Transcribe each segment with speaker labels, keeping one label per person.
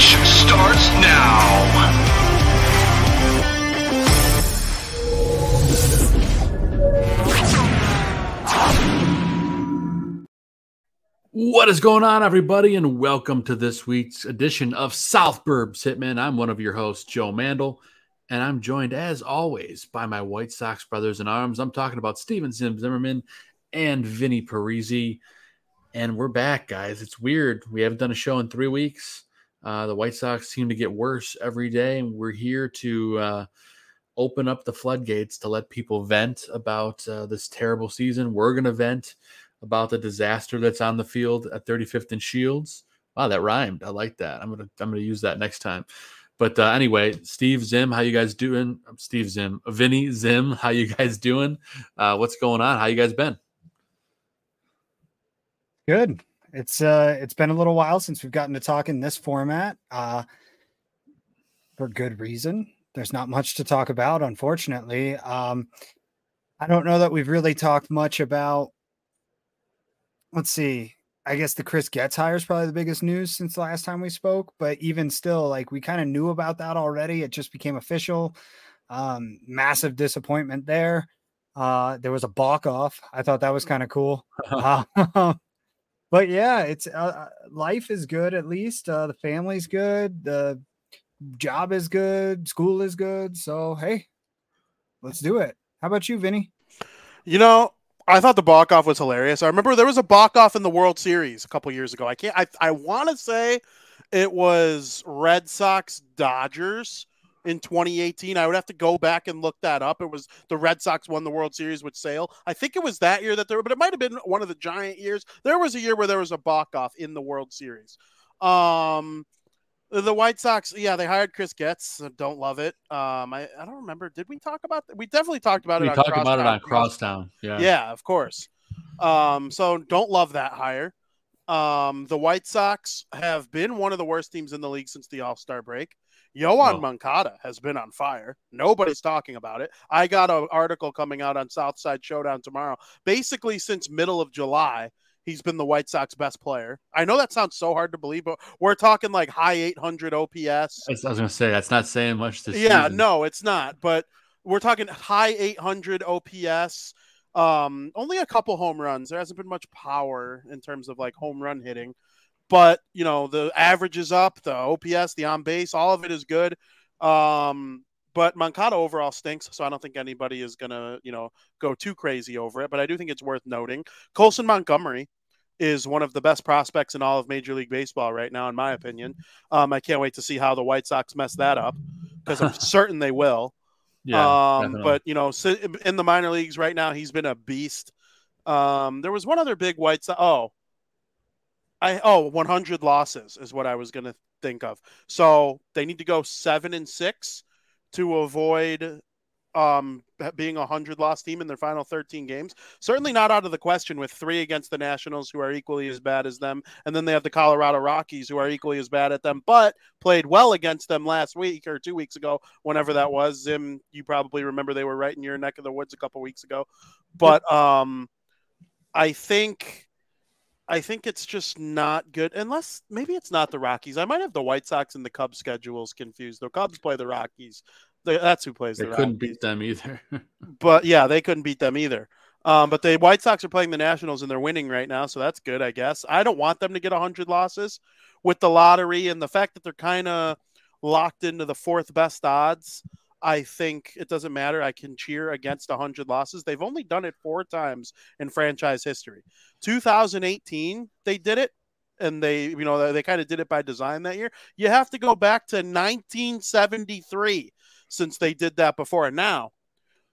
Speaker 1: Pitch starts now.
Speaker 2: What is going on, everybody, and welcome to this week's edition of South Burbs Hitmen. I'm one of your hosts, Joe Mandel, and I'm joined, as always, by my White Sox brothers in arms. I'm talking about Steven Zim Zimmerman and Vinnie Parisi, and we're back, guys. It's weird. We haven't done a show in three weeks. Uh, the White Sox seem to get worse every day, and we're here to uh, open up the floodgates to let people vent about uh, this terrible season. We're going to vent about the disaster that's on the field at 35th and Shields. Wow, that rhymed. I like that. I'm gonna I'm gonna use that next time. But uh, anyway, Steve Zim, how you guys doing? I'm Steve Zim, Vinnie Zim, how you guys doing? Uh, what's going on? How you guys been?
Speaker 3: Good. It's uh it's been a little while since we've gotten to talk in this format. Uh for good reason. There's not much to talk about, unfortunately. Um I don't know that we've really talked much about let's see. I guess the Chris Getz hire is probably the biggest news since the last time we spoke. But even still, like we kind of knew about that already. It just became official. Um, massive disappointment there. Uh, there was a balk off. I thought that was kind of cool. uh, but yeah, it's uh, life is good at least. Uh, the family's good. The job is good. School is good. So hey, let's do it. How about you, Vinnie?
Speaker 4: You know, I thought the balk off was hilarious. I remember there was a balk off in the World Series a couple years ago. I can't. I I want to say it was Red Sox Dodgers in 2018. I would have to go back and look that up. It was the Red Sox won the World Series with Sale. I think it was that year that there, but it might have been one of the giant years. There was a year where there was a balk off in the World Series. Um, the White Sox, yeah, they hired Chris Getz. Don't love it. Um, I, I don't remember. Did we talk about that? We definitely talked about
Speaker 2: we
Speaker 4: it.
Speaker 2: We talked about it on Crosstown. Yeah,
Speaker 4: yeah, of course. Um, so don't love that hire. Um, the White Sox have been one of the worst teams in the league since the All Star break. Yoan oh. Moncada has been on fire. Nobody's talking about it. I got an article coming out on Southside Showdown tomorrow. Basically, since middle of July, he's been the White Sox best player. I know that sounds so hard to believe, but we're talking like high 800 OPS.
Speaker 2: I was going to say that's not saying much this
Speaker 4: Yeah,
Speaker 2: season.
Speaker 4: no, it's not. But we're talking high 800 OPS. Um, only a couple home runs. There hasn't been much power in terms of like home run hitting, but you know the average is up. The OPS, the on base, all of it is good. Um, but Moncada overall stinks, so I don't think anybody is gonna, you know, go too crazy over it. But I do think it's worth noting. Colson Montgomery is one of the best prospects in all of Major League Baseball right now, in my opinion. Um, I can't wait to see how the White Sox mess that up because I'm certain they will.
Speaker 2: Yeah,
Speaker 4: um, but you know, in the minor leagues right now, he's been a beast. Um, there was one other big White Sox. Oh, I oh 100 losses is what I was going to think of. So they need to go seven and six to avoid um, being a hundred loss team in their final 13 games. Certainly not out of the question with three against the Nationals, who are equally as bad as them, and then they have the Colorado Rockies, who are equally as bad at them, but played well against them last week or two weeks ago, whenever that was. Zim, you probably remember they were right in your neck of the woods a couple weeks ago, but um. I think I think it's just not good unless maybe it's not the Rockies. I might have the White Sox and the Cubs schedules confused. The Cubs play the Rockies. That's who plays
Speaker 2: they
Speaker 4: the
Speaker 2: couldn't
Speaker 4: Rockies.
Speaker 2: beat them either.
Speaker 4: but yeah, they couldn't beat them either. Um, but the White Sox are playing the Nationals and they're winning right now, so that's good, I guess. I don't want them to get 100 losses with the lottery and the fact that they're kind of locked into the fourth best odds. I think it doesn't matter. I can cheer against 100 losses. They've only done it four times in franchise history. 2018, they did it, and they, you know, they, kind of did it by design that year. You have to go back to 1973 since they did that before. And now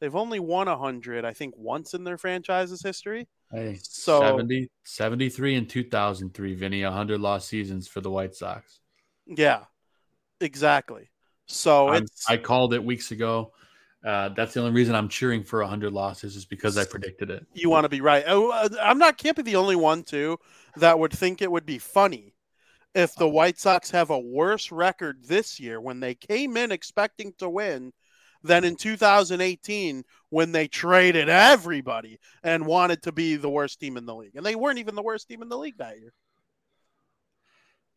Speaker 4: they've only won 100, I think, once in their franchise's history.
Speaker 2: Hey,
Speaker 4: So-
Speaker 2: 70, 73 and 2003, Vinnie, 100 lost seasons for the White Sox.
Speaker 4: Yeah, exactly. So
Speaker 2: I'm-
Speaker 4: it's
Speaker 2: I called it weeks ago. Uh, that's the only reason I'm cheering for 100 losses is because I predicted it.
Speaker 4: you want to be right. Oh, uh, I'm not can't be the only one too that would think it would be funny if the White Sox have a worse record this year when they came in expecting to win than in 2018 when they traded everybody and wanted to be the worst team in the league. And they weren't even the worst team in the league that year.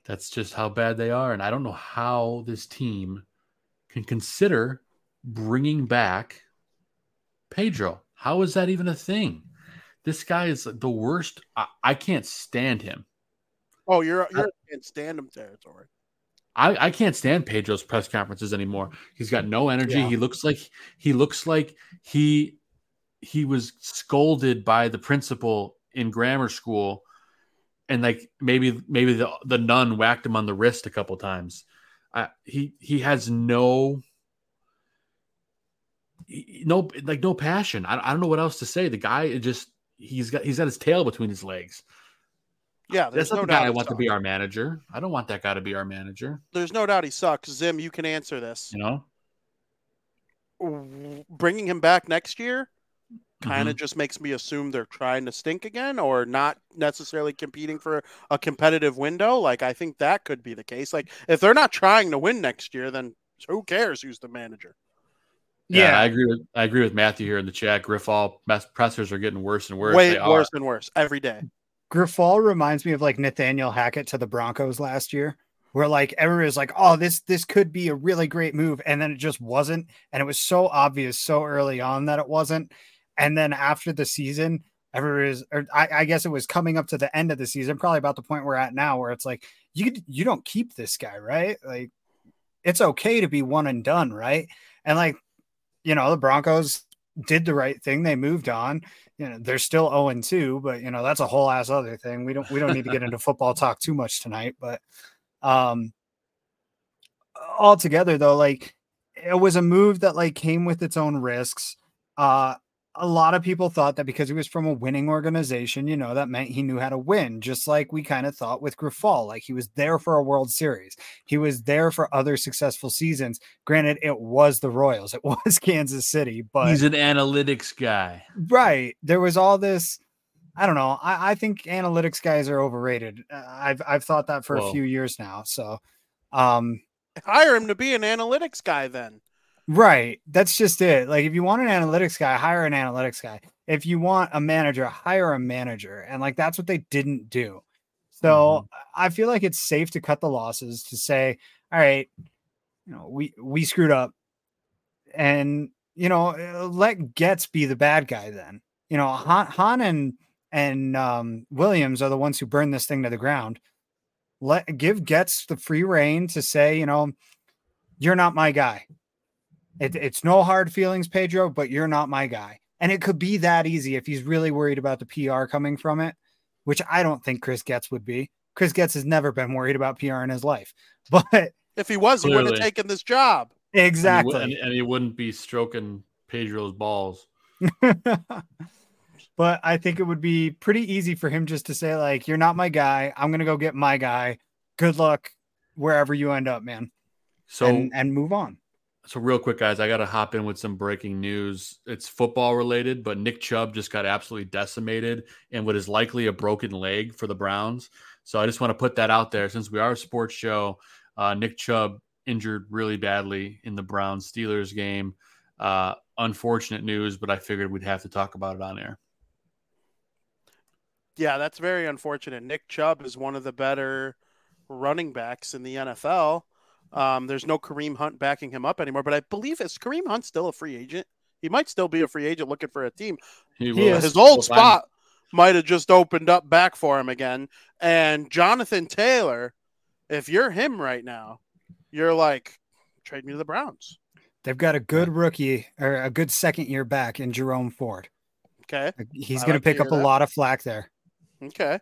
Speaker 2: That's just how bad they are. And I don't know how this team can consider bringing back Pedro. How is that even a thing? This guy is the worst. I, I can't stand him.
Speaker 4: Oh, you're you're in stand him territory.
Speaker 2: I, I can't stand Pedro's press conferences anymore. He's got no energy.
Speaker 3: Yeah.
Speaker 2: He looks like he looks like he he was scolded by the principal in grammar school, and like maybe maybe the the nun whacked him on the wrist a couple times. Uh, he he has no no like no passion. I, I don't know what else to say. The guy just he's got he's got his tail between his legs.
Speaker 4: Yeah, there's
Speaker 2: That's not
Speaker 4: no
Speaker 2: the guy I want to be our manager. I don't want that guy to be our manager.
Speaker 4: There's no doubt he sucks. Zim, you can answer this.
Speaker 2: You know.
Speaker 4: Bringing him back next year kind of mm-hmm. just makes me assume they're trying to stink again or not necessarily competing for a competitive window. Like I think that could be the case. Like if they're not trying to win next year, then who cares who's the manager?
Speaker 2: Yeah,
Speaker 3: Yeah.
Speaker 2: I agree with I agree with Matthew here in the chat. Grifol mess- pressers are getting worse and worse.
Speaker 4: Way
Speaker 2: They are.
Speaker 4: worse and worse every day.
Speaker 3: Grifol reminds me of like Nathaniel Hackett to the Broncos last year, where like everyone was like, "Oh, this this could be a really great move," and then it just wasn't, and it was so obvious so early on that it wasn't, and then after the season, everyone was, or I, I guess it was coming up to the end of the season, probably about the point we're at now, where it's like you you don't keep this guy, right? Like it's okay to be one and done, right? And like you know, the Broncos did the right thing; they moved on you know they're still 0 and 2 but you know that's a whole ass other thing we don't we don't need to get into football talk too much tonight but um altogether though like it was a move that like came with its own risks uh a lot of people thought that because he was from a winning organization, you know, that meant he knew how to win, just like we kind of thought with Grifol. Like he was there for a World Series, he was there for other successful seasons. Granted, it was the Royals, it was Kansas City, but
Speaker 2: He's an analytics guy.
Speaker 3: right there was all this i don't know i, I think analytics guys are overrated Uh, i've i've thought that for
Speaker 2: Whoa.
Speaker 3: a few years now so um
Speaker 4: Hire him to be an analytics guy then.
Speaker 3: Right that's just it like if you want an analytics guy hire an analytics guy. If you want a manager hire a manager and like that's what they didn't do. So i feel like it's safe to cut the losses to say all right you know we we screwed up. And you know let Getz be the bad guy then. You know Hahn, Hahn and and um, Williams are the ones who burn this thing to the ground. Let give Getz the free reign to say, you know, you're not my guy. It, it's no hard feelings, Pedro, but you're not my guy. And it could be that easy if he's really worried about the PR coming from it, which I don't think Chris Getz would be. Chris Getz has never been worried about PR in his life, but
Speaker 4: If he was, he wouldn't have taken this job.
Speaker 2: And he
Speaker 3: exactly.
Speaker 2: And, and he wouldn't be stroking Pedro's balls.
Speaker 3: but I think it would be pretty easy for him just to say, like, you're not my guy. I'm gonna go get my guy. Good luck wherever you end up, man.
Speaker 2: So
Speaker 3: and, and move on.
Speaker 2: So real quick, guys, I got to hop in with some breaking news. It's football related, but Nick Chubb just got absolutely decimated and what is likely a broken leg for the Browns. So I just want to put that out there since we are a sports show. Uh, Nick Chubb injured really badly in the Browns Steelers game. Uh, unfortunate news, but I figured we'd have to talk about it on air.
Speaker 4: Yeah, that's very unfortunate. Nick Chubb is one of the better running backs in the NFL. Um, there's no Kareem Hunt backing him up anymore, but I believe is Kareem Hunt still a free agent? He might still be a free agent looking for a team.
Speaker 2: He
Speaker 3: He
Speaker 4: His old
Speaker 2: We'll
Speaker 4: spot might have just opened up back for him again. And Jonathan Taylor, if you're him right now, you're like, trade me to the Browns.
Speaker 3: They've got a good rookie or a good second year back in Jerome Ford.
Speaker 4: Okay.
Speaker 3: He's going
Speaker 4: like
Speaker 3: to
Speaker 4: to
Speaker 3: pick
Speaker 4: hear
Speaker 3: up a
Speaker 4: that.
Speaker 3: lot of flack there.
Speaker 4: Okay.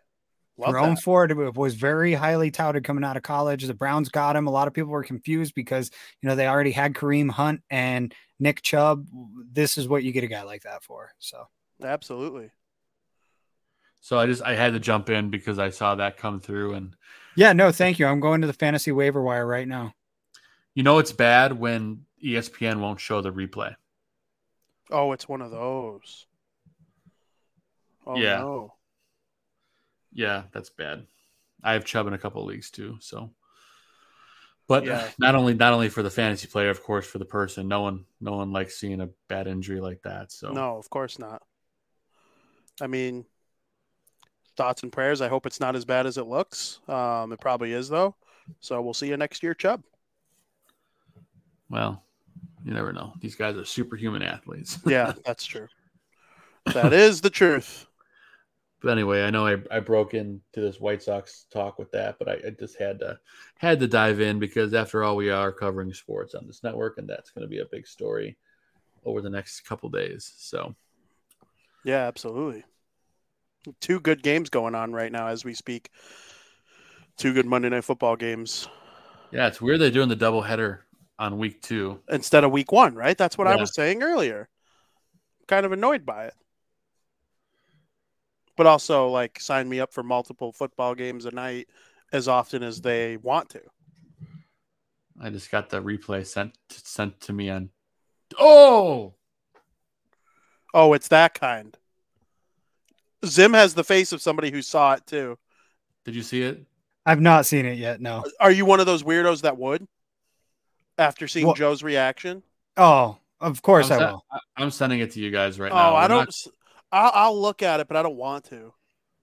Speaker 4: Love
Speaker 3: Jerome
Speaker 4: that.
Speaker 3: Ford was very highly touted coming out of college. The Browns got him. A lot of people were confused because you know they already had Kareem Hunt and Nick Chubb. This is what you get a guy like that for. So
Speaker 4: Absolutely.
Speaker 2: So I just I had to jump in because I saw that come through, and
Speaker 3: yeah, no, thank you. I'm going to the fantasy waiver wire right now.
Speaker 2: you know it's bad when ESPN won't show the replay.
Speaker 4: Oh, it's one of those. Oh,
Speaker 2: Yeah.
Speaker 4: no.
Speaker 2: Yeah, that's bad. I have Chubb in a couple of leagues too, so. But
Speaker 4: Yeah.
Speaker 2: not only not only for the fantasy player, of course, for the person. No one no one likes seeing a bad injury like that. So
Speaker 4: No, of course not. I mean, thoughts and prayers. I hope it's not as bad as it looks. Um, it probably is, though. So we'll see you next year, Chubb.
Speaker 2: well, you never know. These guys are superhuman athletes.
Speaker 4: Yeah, that's true. That is the truth.
Speaker 2: But anyway, I know I, I broke into this White Sox talk with that, but I, I just had to had to dive in because after all, we are covering sports on this network, and that's going to be a big story over the next couple days. So
Speaker 4: Yeah, absolutely. Two good games going on right now as we speak. Two good Monday Night Football games
Speaker 2: yeah, it's weird they're doing the double header on week two.
Speaker 4: instead of week one, right? That's what I was saying earlier. Kind of annoyed by it. But also, like, sign me up for multiple football games a night as often as they want to.
Speaker 2: I just got the replay sent sent to me on. Oh,
Speaker 4: Oh, it's that kind. Zim has the face of somebody who saw it too.
Speaker 2: did you see it?
Speaker 3: I've not seen it yet. No.
Speaker 4: Are you one of those weirdos that would? After seeing
Speaker 3: Well-
Speaker 4: Joe's reaction?
Speaker 3: Oh, of course
Speaker 2: I'm,
Speaker 3: I will.
Speaker 2: I- I'm sending it to you guys right
Speaker 4: oh,
Speaker 2: now. oh.
Speaker 4: I
Speaker 2: We're
Speaker 4: don't.
Speaker 2: not-
Speaker 4: s I'll, I'll look at it, but I don't want to.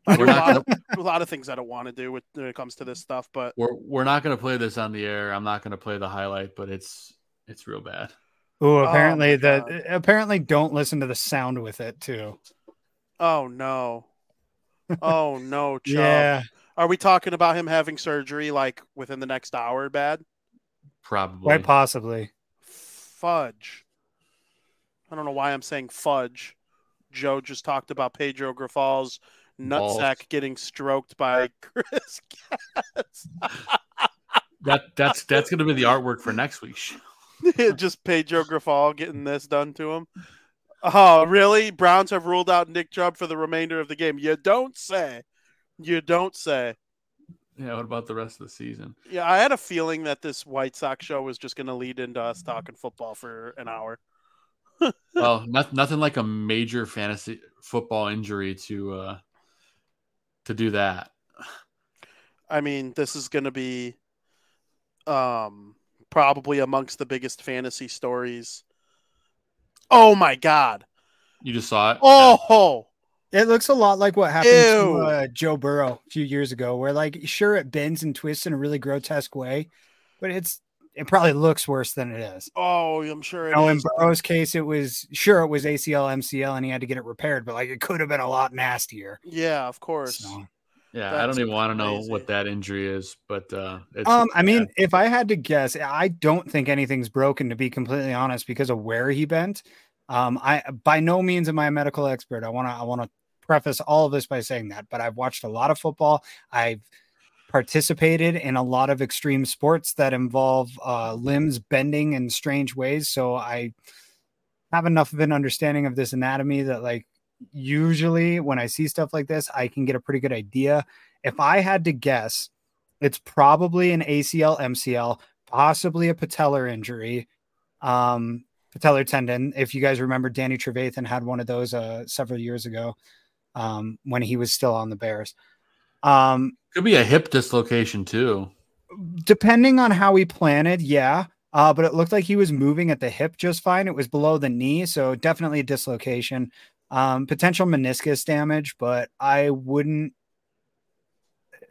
Speaker 4: I do
Speaker 2: We're
Speaker 4: a
Speaker 2: not
Speaker 4: lot, of, a lot of things I don't want to do with, when it comes to this stuff, but
Speaker 2: we're we're not going to play this on the air. I'm not going to play the highlight, but it's it's real bad.
Speaker 3: Oh, apparently the
Speaker 4: God.
Speaker 3: Uh, apparently don't listen to the sound with it too.
Speaker 4: oh no, oh no, Chubb.
Speaker 3: Yeah.
Speaker 4: Are we talking about him having surgery like within the next hour? Bad
Speaker 2: Probably.
Speaker 3: Quite possibly.
Speaker 4: fudge. I don't know why I'm saying fudge. Joe just talked about Pedro Grifol's
Speaker 2: Balls.
Speaker 4: nutsack getting stroked by Chris Getz.
Speaker 2: that that's that's going to be the artwork for next week.
Speaker 4: just Pedro Grifol getting this done to him. Oh, really? Browns have ruled out Nick Chubb for the remainder of the game. You don't say. You don't say.
Speaker 2: Yeah. What about the rest of the season?
Speaker 4: Yeah, I had a feeling that this White Sox show was just going to lead into us talking football for an hour.
Speaker 2: Well, not, nothing like a major fantasy football injury to uh to do that.
Speaker 4: I mean, this is going to be um probably amongst the biggest fantasy stories. Oh my god.
Speaker 2: You just saw it.
Speaker 4: Oh,
Speaker 3: It looks a lot like what happened
Speaker 4: Ew.
Speaker 3: to uh, Joe Burrow a few years ago, where like sure it bends and twists in a really grotesque way, but it's it probably looks worse than it is.
Speaker 4: oh, I'm sure it
Speaker 3: You know, in. Burrow's case, it was sure it was ACL, MCL, and he had to get it repaired, but like it could have been a lot nastier.
Speaker 4: Yeah, of course.
Speaker 3: So,
Speaker 2: Yeah, I don't even want to know what that injury is, but uh it's,
Speaker 3: um, I mean,
Speaker 2: yeah.
Speaker 3: if I had to guess, I don't think anything's broken to be completely honest because of where he bent. Um, I by no means am I a medical expert. I want to I want to preface all of this by saying that, but I've watched a lot of football. I've participated in a lot of extreme sports that involve uh, limbs bending in strange ways. So I have enough of an understanding of this anatomy that, like, usually when I see stuff like this, I can get a pretty good idea. If I had to guess, it's probably an ACL, MCL, possibly a patellar injury, um, patellar tendon. If you guys remember, Danny Trevathan had one of those uh, several years ago um, when he was still on the Bears. Um,
Speaker 2: could be a hip dislocation too.
Speaker 3: depending on how he planted, yeah. Uh, but it looked like he was moving at the hip just fine. It was below the knee, so definitely a dislocation. Um, potential meniscus damage, but I wouldn't.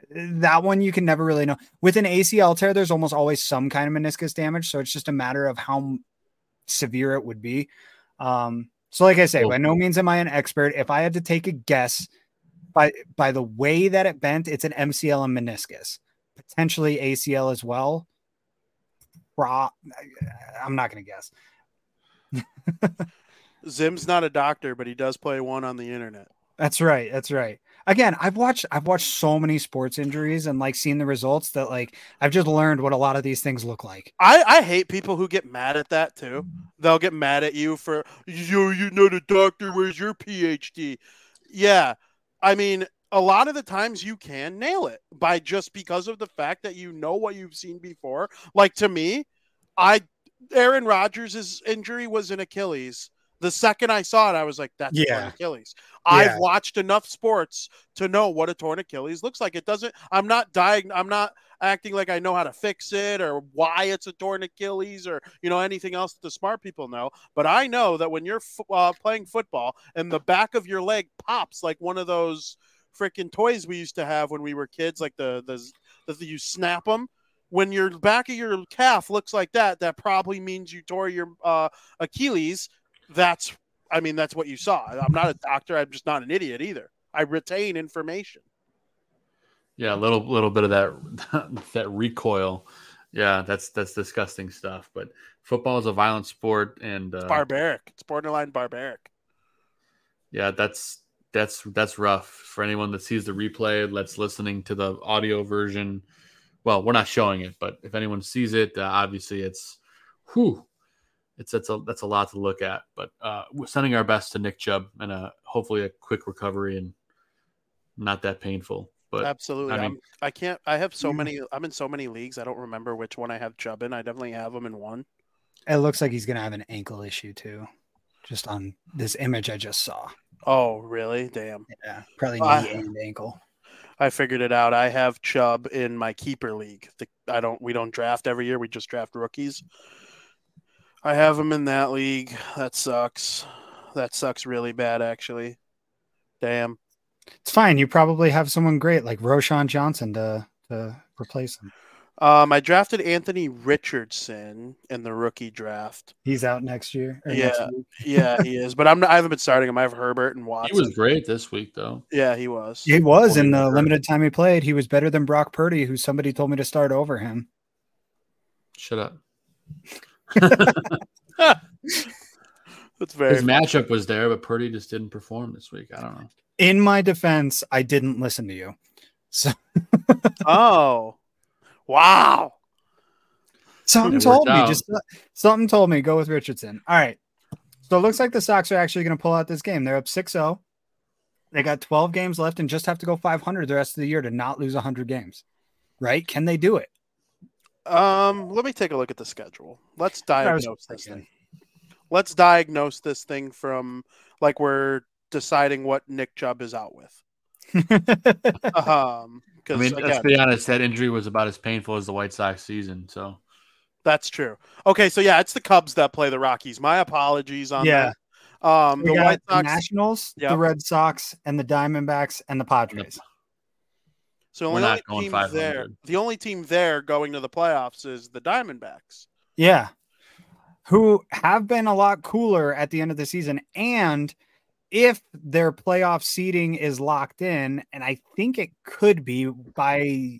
Speaker 3: That one you can never really know. With an ACL tear, there's almost always some kind of meniscus damage, so it's just a matter of how severe it would be. Um, so, like I say, by no means am I an expert. If I had to take a guess, by by the way that it bent, it's an MCL and meniscus, potentially ACL as well. Pro- I'm not going to guess.
Speaker 4: Zim's not a doctor, but he does play one on the internet.
Speaker 3: That's right. That's right. Again, I've watched I've watched so many sports injuries and like seen the results that like I've just learned what a lot of these things look like.
Speaker 4: I, I hate people who get mad at that too. They'll get mad at you for you you're not a doctor, where's your PhD? Yeah. I mean, a lot of the times you can nail it by just because of the fact that you know what you've seen before. Like to me, I Aaron Rodgers' injury was an Achilles. The second I saw it, I was like, that's
Speaker 3: Yeah.
Speaker 4: torn Achilles.
Speaker 3: Yeah.
Speaker 4: I've watched enough sports to know what a torn Achilles looks like. It doesn't, I'm not dying, I'm not acting like I know how to fix it or why it's a torn Achilles or, you know, anything else that the smart people know. But I know that when you're f- uh, playing football and the back of your leg pops like one of those freaking toys we used to have when we were kids, like the, the, the, you snap them. When your back of your calf looks like that, that probably means you tore your uh, Achilles. That's, I mean, that's what you saw. I'm not a doctor. I'm just not an idiot either. I retain information.
Speaker 2: Yeah, a little little bit of that that recoil. Yeah, that's that's disgusting stuff. But football is a violent sport, and uh,
Speaker 4: Barbaric. It's borderline barbaric.
Speaker 2: yeah, that's that's that's rough for anyone that sees the replay. That's listening to the audio version. Well, we're not showing it, but if anyone sees it, uh, obviously it's whew, it's that's a that's a lot to look at. But uh, we're sending our best to Nick Chubb and uh, hopefully a quick recovery and not that painful. But
Speaker 4: Absolutely.
Speaker 2: I
Speaker 4: I
Speaker 2: mean-
Speaker 4: am I can't. I have so many. I'm in so many leagues. I don't remember which one I have Chubb in. I definitely have him in one.
Speaker 3: It looks like he's gonna have an ankle issue too, just on this image I just saw.
Speaker 4: Oh, really? Damn.
Speaker 3: Yeah, probably knee
Speaker 4: Uh,
Speaker 3: and ankle.
Speaker 4: I figured it out. I have Chubb in my keeper league. The, I don't. We don't draft every year. We just draft rookies. I have him in that league. That sucks. That sucks really bad, actually. Damn.
Speaker 3: It's fine. You probably have someone great like Roschon Johnson to to replace him.
Speaker 4: Um, I drafted Anthony Richardson in the rookie draft.
Speaker 3: He's out next year. or
Speaker 4: Yeah.
Speaker 3: next week.
Speaker 4: Yeah, he is. But I'm. Not, I haven't been starting him. I have Herbert and Watson.
Speaker 2: he was great this week, though.
Speaker 4: Yeah, he was.
Speaker 3: He was in the
Speaker 2: he-
Speaker 3: limited time he played. He was better than Brock Purdy, who somebody told me to start over him.
Speaker 2: Shut up.
Speaker 4: That's very.
Speaker 2: His matchup was there, but Purdy just didn't perform this week. I don't know.
Speaker 3: In my defense, I didn't listen to you. So
Speaker 4: oh, wow.
Speaker 3: something told me
Speaker 2: out.
Speaker 3: just something told me go with Richardson. All right. So it looks like the Sox are actually going to pull out this game. They're up 6-0. They got 12 games left and just have to go 500 the rest of the year to not lose 100 games. Right? Can they do it?
Speaker 4: Um, let me take a look at the schedule. Let's
Speaker 3: I was
Speaker 4: diagnose this thing. Let's diagnose this thing from like we're deciding what Nick Chubb is out with. Um,
Speaker 2: I
Speaker 4: because
Speaker 2: mean,
Speaker 4: again,
Speaker 2: let's be honest. That injury was about as painful as the White Sox season. So
Speaker 4: that's true. Okay, so yeah, it's the Cubs that play the Rockies. My apologies on
Speaker 3: Yeah.
Speaker 4: that. Um,
Speaker 3: We
Speaker 4: the
Speaker 3: got
Speaker 4: White
Speaker 3: the
Speaker 4: Sox.
Speaker 3: Nationals,
Speaker 4: Yep.
Speaker 3: the Red Sox, and the Diamondbacks and the Padres.
Speaker 4: So the
Speaker 2: We're
Speaker 4: only
Speaker 2: not going
Speaker 4: team there, the only team there going to the playoffs is the Diamondbacks.
Speaker 3: Yeah. Who have been a lot cooler at the end of the season. And if their playoff seeding is locked in, and I think it could be by,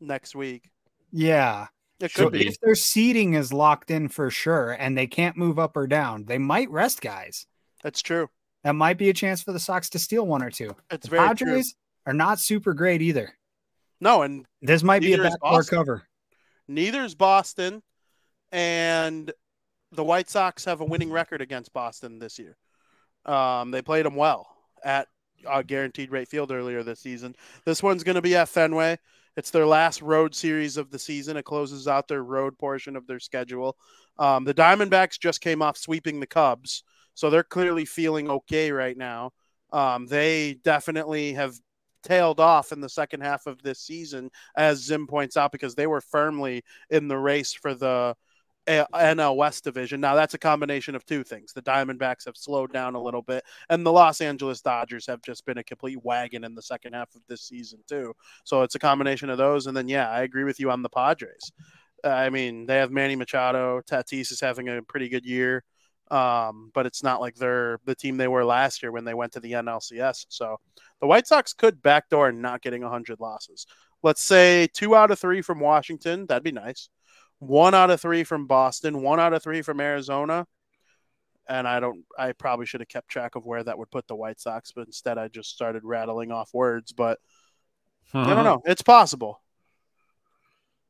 Speaker 4: next week.
Speaker 3: yeah.
Speaker 4: It
Speaker 3: So
Speaker 4: could be.
Speaker 3: if their seeding is locked in for sure and they can't move up or down, they might rest guys.
Speaker 4: That's true.
Speaker 3: That might be a chance for the Sox to steal one or two.
Speaker 4: It's
Speaker 3: The
Speaker 4: very
Speaker 3: Padres are not super great either.
Speaker 4: No, and
Speaker 3: This might be a backdoor cover.
Speaker 4: neither's Boston, and the White Sox have a winning record against Boston this year. Um, they played them well at uh, guaranteed rate field earlier this season. This one's going to be at Fenway. It's their last road series of the season. It closes out their road portion of their schedule. Um, the Diamondbacks just came off sweeping the Cubs, so they're clearly feeling okay right now. Um, they definitely have tailed off in the second half of this season, as Zim points out, because they were firmly in the race for the NL West division. Now that's a combination of two things. The Diamondbacks have slowed down a little bit, and the Los Angeles Dodgers have just been a complete wagon in the second half of this season too. So it's a combination of those. And then yeah, I agree with you on the Padres. I mean, they have Manny Machado. Tatis is having a pretty good year, um, but it's not like they're the team they were last year when they went to the NLCS. So the White Sox could backdoor not getting 100 losses. Let's say two out of three from Washington. That'd be nice one out of three from Boston, one out of three from Arizona. And I don't, I probably should have kept track of where that would put the White Sox, but instead I just started rattling off words. But I don't uh-huh. know. It's possible.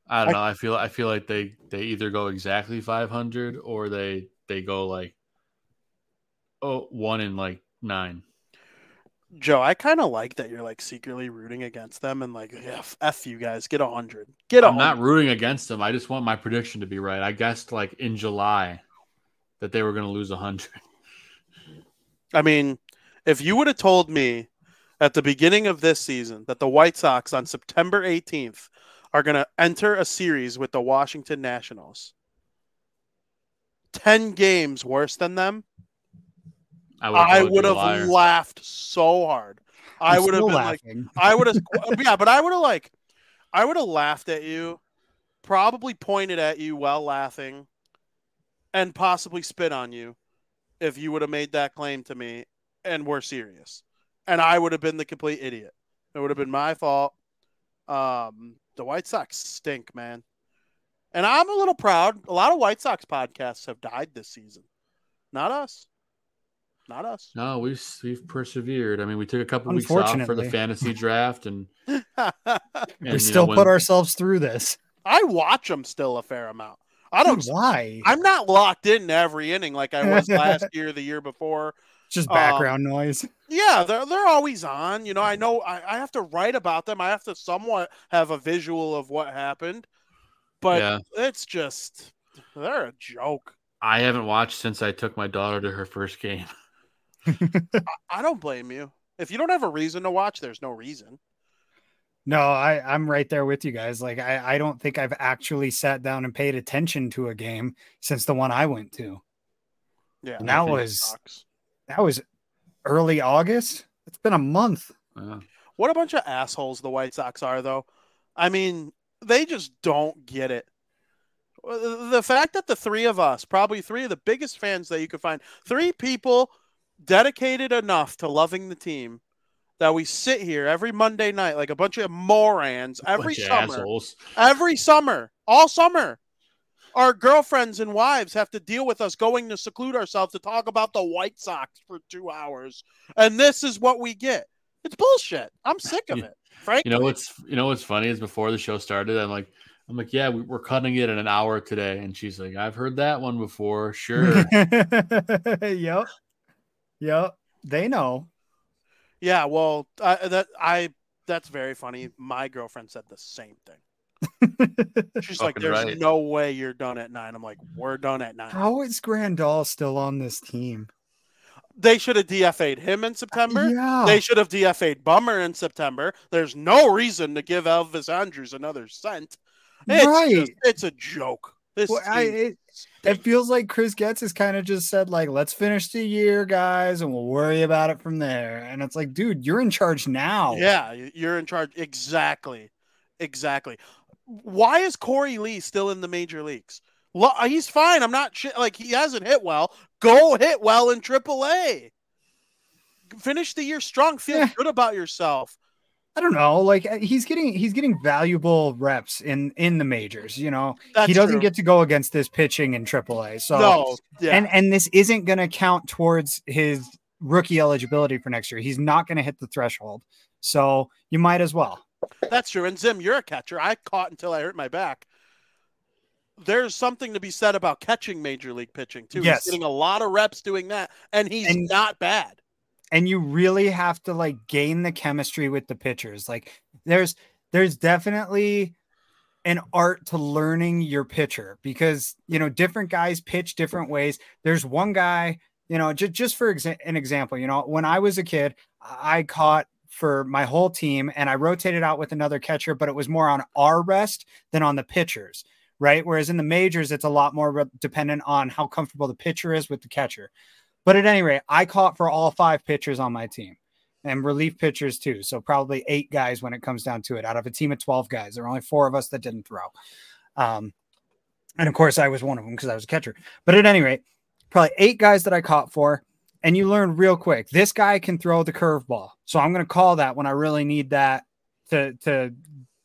Speaker 2: I don't know. I feel I feel like they they either go exactly 500 or they they go like oh one in like nine.
Speaker 4: Joe, I kind of like that you're like secretly rooting against them and like, yeah, f you guys, get a hundred, get a
Speaker 2: I'm not rooting against them. I just want my prediction to be right. I guessed like in July that they were going to lose a hundred.
Speaker 4: I mean, if you would have told me at the beginning of this season that the White Sox on September 18th are going to enter a series with the Washington Nationals, 10 games worse than them, I would have laughed so hard. I'm I would have been laughing. like, I would have, yeah, but I would have like, I would have laughed at you, probably pointed at you while laughing, and possibly spit on you if you would have made that claim to me and were serious. And I would have been the complete idiot. It would have been my fault. Um, the White Sox stink, man. And I'm a little proud. A lot of White Sox podcasts have died this season. Not us. Not us.
Speaker 2: No, we've we've persevered. I mean, we took a couple weeks off for the fantasy draft, and, and
Speaker 3: we still know, when... put ourselves through this.
Speaker 4: I watch them still a fair amount. I don't.
Speaker 3: Dude, why?
Speaker 4: I'm not locked in every inning like I was last year, the year before.
Speaker 3: Just background um, noise.
Speaker 4: Yeah, they're they're always on. You know, I know I, I have to write about them. I have to somewhat have a visual of what happened, but yeah. it's just they're a joke.
Speaker 2: I haven't watched since I took my daughter to her first game.
Speaker 4: I, I don't blame you. If you don't have a reason to watch, there's no reason.
Speaker 3: No, I, I'm right there with you guys. Like, I, I don't think I've actually sat down and paid attention to a game since the one I went to. Yeah, and that was that was early August. It's been a month.
Speaker 4: Yeah. What a bunch of assholes the White Sox are, though. I mean, they just don't get it. Uh, the fact that the three of us, probably three of the biggest fans that you could find, three people dedicated enough to loving the team that we sit here every Monday night like a bunch of morons every summer. Every summer, all summer. Our girlfriends and wives have to deal with us going to seclude ourselves to talk about the White Sox for two hours. And this is what we get. It's bullshit. I'm sick of it. Frankly.
Speaker 2: You know what's you know what's funny is before the show started, I'm like, I'm like, yeah, we, are cutting it in an hour today, and she's like, I've heard that one before. Sure.
Speaker 3: yep. Yep, they know.
Speaker 4: Yeah, well, uh, that I that's very funny. My girlfriend said the same thing. She's like, "There's right. no way you're done at nine. I'm like, "We're done at nine.
Speaker 3: How is Grandal still on this team?
Speaker 4: They should have DFA'd him in September. Yeah. They should have DFA'd Bummer in September. There's no reason to give Elvis Andrus another cent. It's right. Just, it's a joke. This well, I,
Speaker 3: it, it, feels like Chris Getz has kind of just said like, "Let's finish the year, guys, and we'll worry about it from there." And it's like, dude, you're in charge now.
Speaker 4: Yeah, you're in charge. Exactly, exactly. Why is Korey Lee still in the major leagues? Uh, he's fine. I'm not shit. Like he hasn't hit well. Go hit well in AAA. Finish the year strong. Feel yeah. good about yourself.
Speaker 3: I don't know. Like uh, he's getting he's getting valuable reps in in the majors. You know, That's he doesn't true. get to go against this pitching in AAA. So no, yeah. and and this isn't going to count towards his rookie eligibility for next year. He's not going to hit the threshold. So you might as well.
Speaker 4: That's true. And Zim, you're a catcher. I caught until I hurt my back. There's something to be said about catching major league pitching too. Yes. He's getting a lot of reps doing that, and he's and, not bad
Speaker 3: and you really have to like gain the chemistry with the pitchers. Like there's there's definitely an art to learning your pitcher because you know different guys pitch different ways. There's one guy, you know, just just for exa- an example, you know, when I was a kid, I caught for my whole team and I rotated out with another catcher, but it was more on our rest than on the pitchers right? Whereas in the majors, it's a lot more re- dependent on how comfortable the pitcher is with the catcher. But at any rate, I caught for all five pitchers on my team and relief pitchers too. So probably eight guys when it comes down to it out of a team of 12 guys. There are only four of us that didn't throw. Um, and of course, I was one of them because I was a catcher. But at any rate, probably eight guys that I caught for. And you learn real quick this guy can throw the curveball. So I'm going to call that when I really need that to, to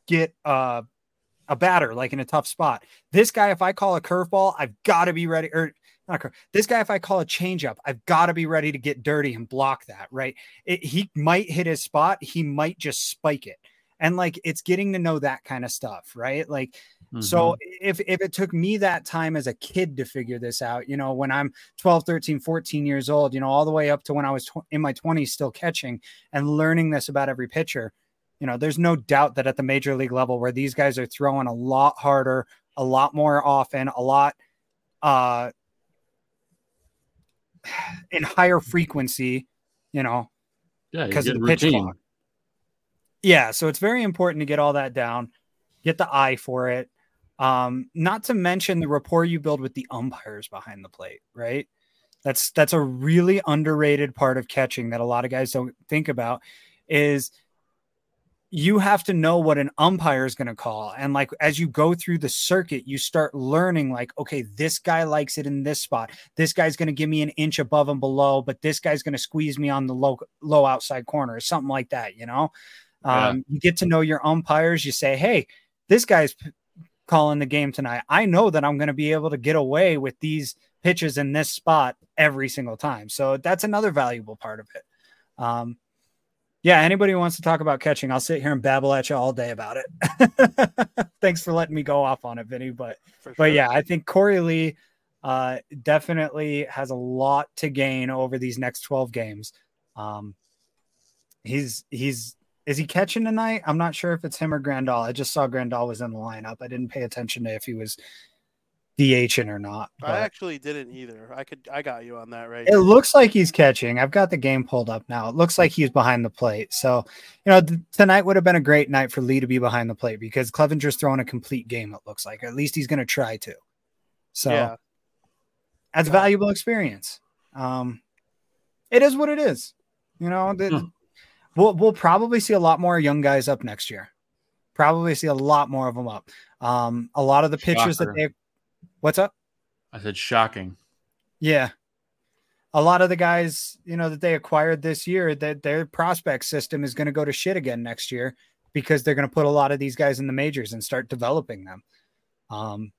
Speaker 3: get uh, a batter like in a tough spot. This guy, if I call a curveball, I've got to be ready. Or not curve. This guy, if I call a changeup, I've got to be ready to get dirty and block that. Right? It, he might hit his spot. He might just spike it. And like it's getting to know that kind of stuff, right? Like so
Speaker 2: Mhm.
Speaker 3: if if it took me that time as a kid to figure this out, you know, when I'm 12, 13, 14 years old, you know, all the way up to when I was tw- in my 20s still catching and learning this about every pitcher, you know, there's no doubt that at the major league level where these guys are throwing a lot harder, a lot more often, a lot uh in higher frequency, you know,
Speaker 2: yeah,
Speaker 3: because of the pitch
Speaker 2: routine.
Speaker 3: clock. Yeah, so it's very important to get all that down, get the eye for it. Um, not to mention the rapport you build with the umpires behind the plate, right? That's that's a really underrated part of catching that a lot of guys don't think about is you have to know what an umpire is going to call and like as you go through the circuit you start learning like okay this guy likes it in this spot. This guy's going to give me an inch above and below but this guy's going to squeeze me on the low low outside corner or something like that you know?
Speaker 2: Yeah.
Speaker 3: um, you get to know your umpires you say hey this guy's p- calling the game tonight. I know that i'm going to be able to get away with these pitches in this spot every single time. So that's another valuable part of it. Um, yeah, anybody who wants to talk about catching, I'll sit here and babble at you all day about it. Thanks for letting me go off on it, Vinnie. But
Speaker 4: For
Speaker 3: but yeah, I think Korey Lee uh, definitely has a lot to gain over these next 12 games. Um, he's he's is he catching tonight? I'm not sure if it's him or Grandal. I just saw Grandal was in the lineup. I didn't pay attention to if he was DHing or not.
Speaker 4: I actually didn't either. I could I got you on that right.
Speaker 3: it
Speaker 4: here.
Speaker 3: looks like he's catching. I've got the game pulled up now. It looks like he's behind the plate. So, you know, th- tonight would have been a great night for Lee to be behind the plate because Clevinger's throwing a complete game, it looks like. At least he's going to try to. So,
Speaker 4: yeah.
Speaker 3: that's
Speaker 4: Yeah.
Speaker 3: valuable experience. Um, it is what it is. You know, the,
Speaker 2: Hmm.
Speaker 3: we'll, we'll probably see a lot more young guys up next year. Probably see a lot more of them up. Um, a lot of the pitchers that they, what's up?
Speaker 2: I said shocking.
Speaker 3: Yeah. A lot of the guys, you know, that they acquired this year, that their prospect system is going to go to shit again next year because they're going to put a lot of these guys in the majors and start developing them. Um,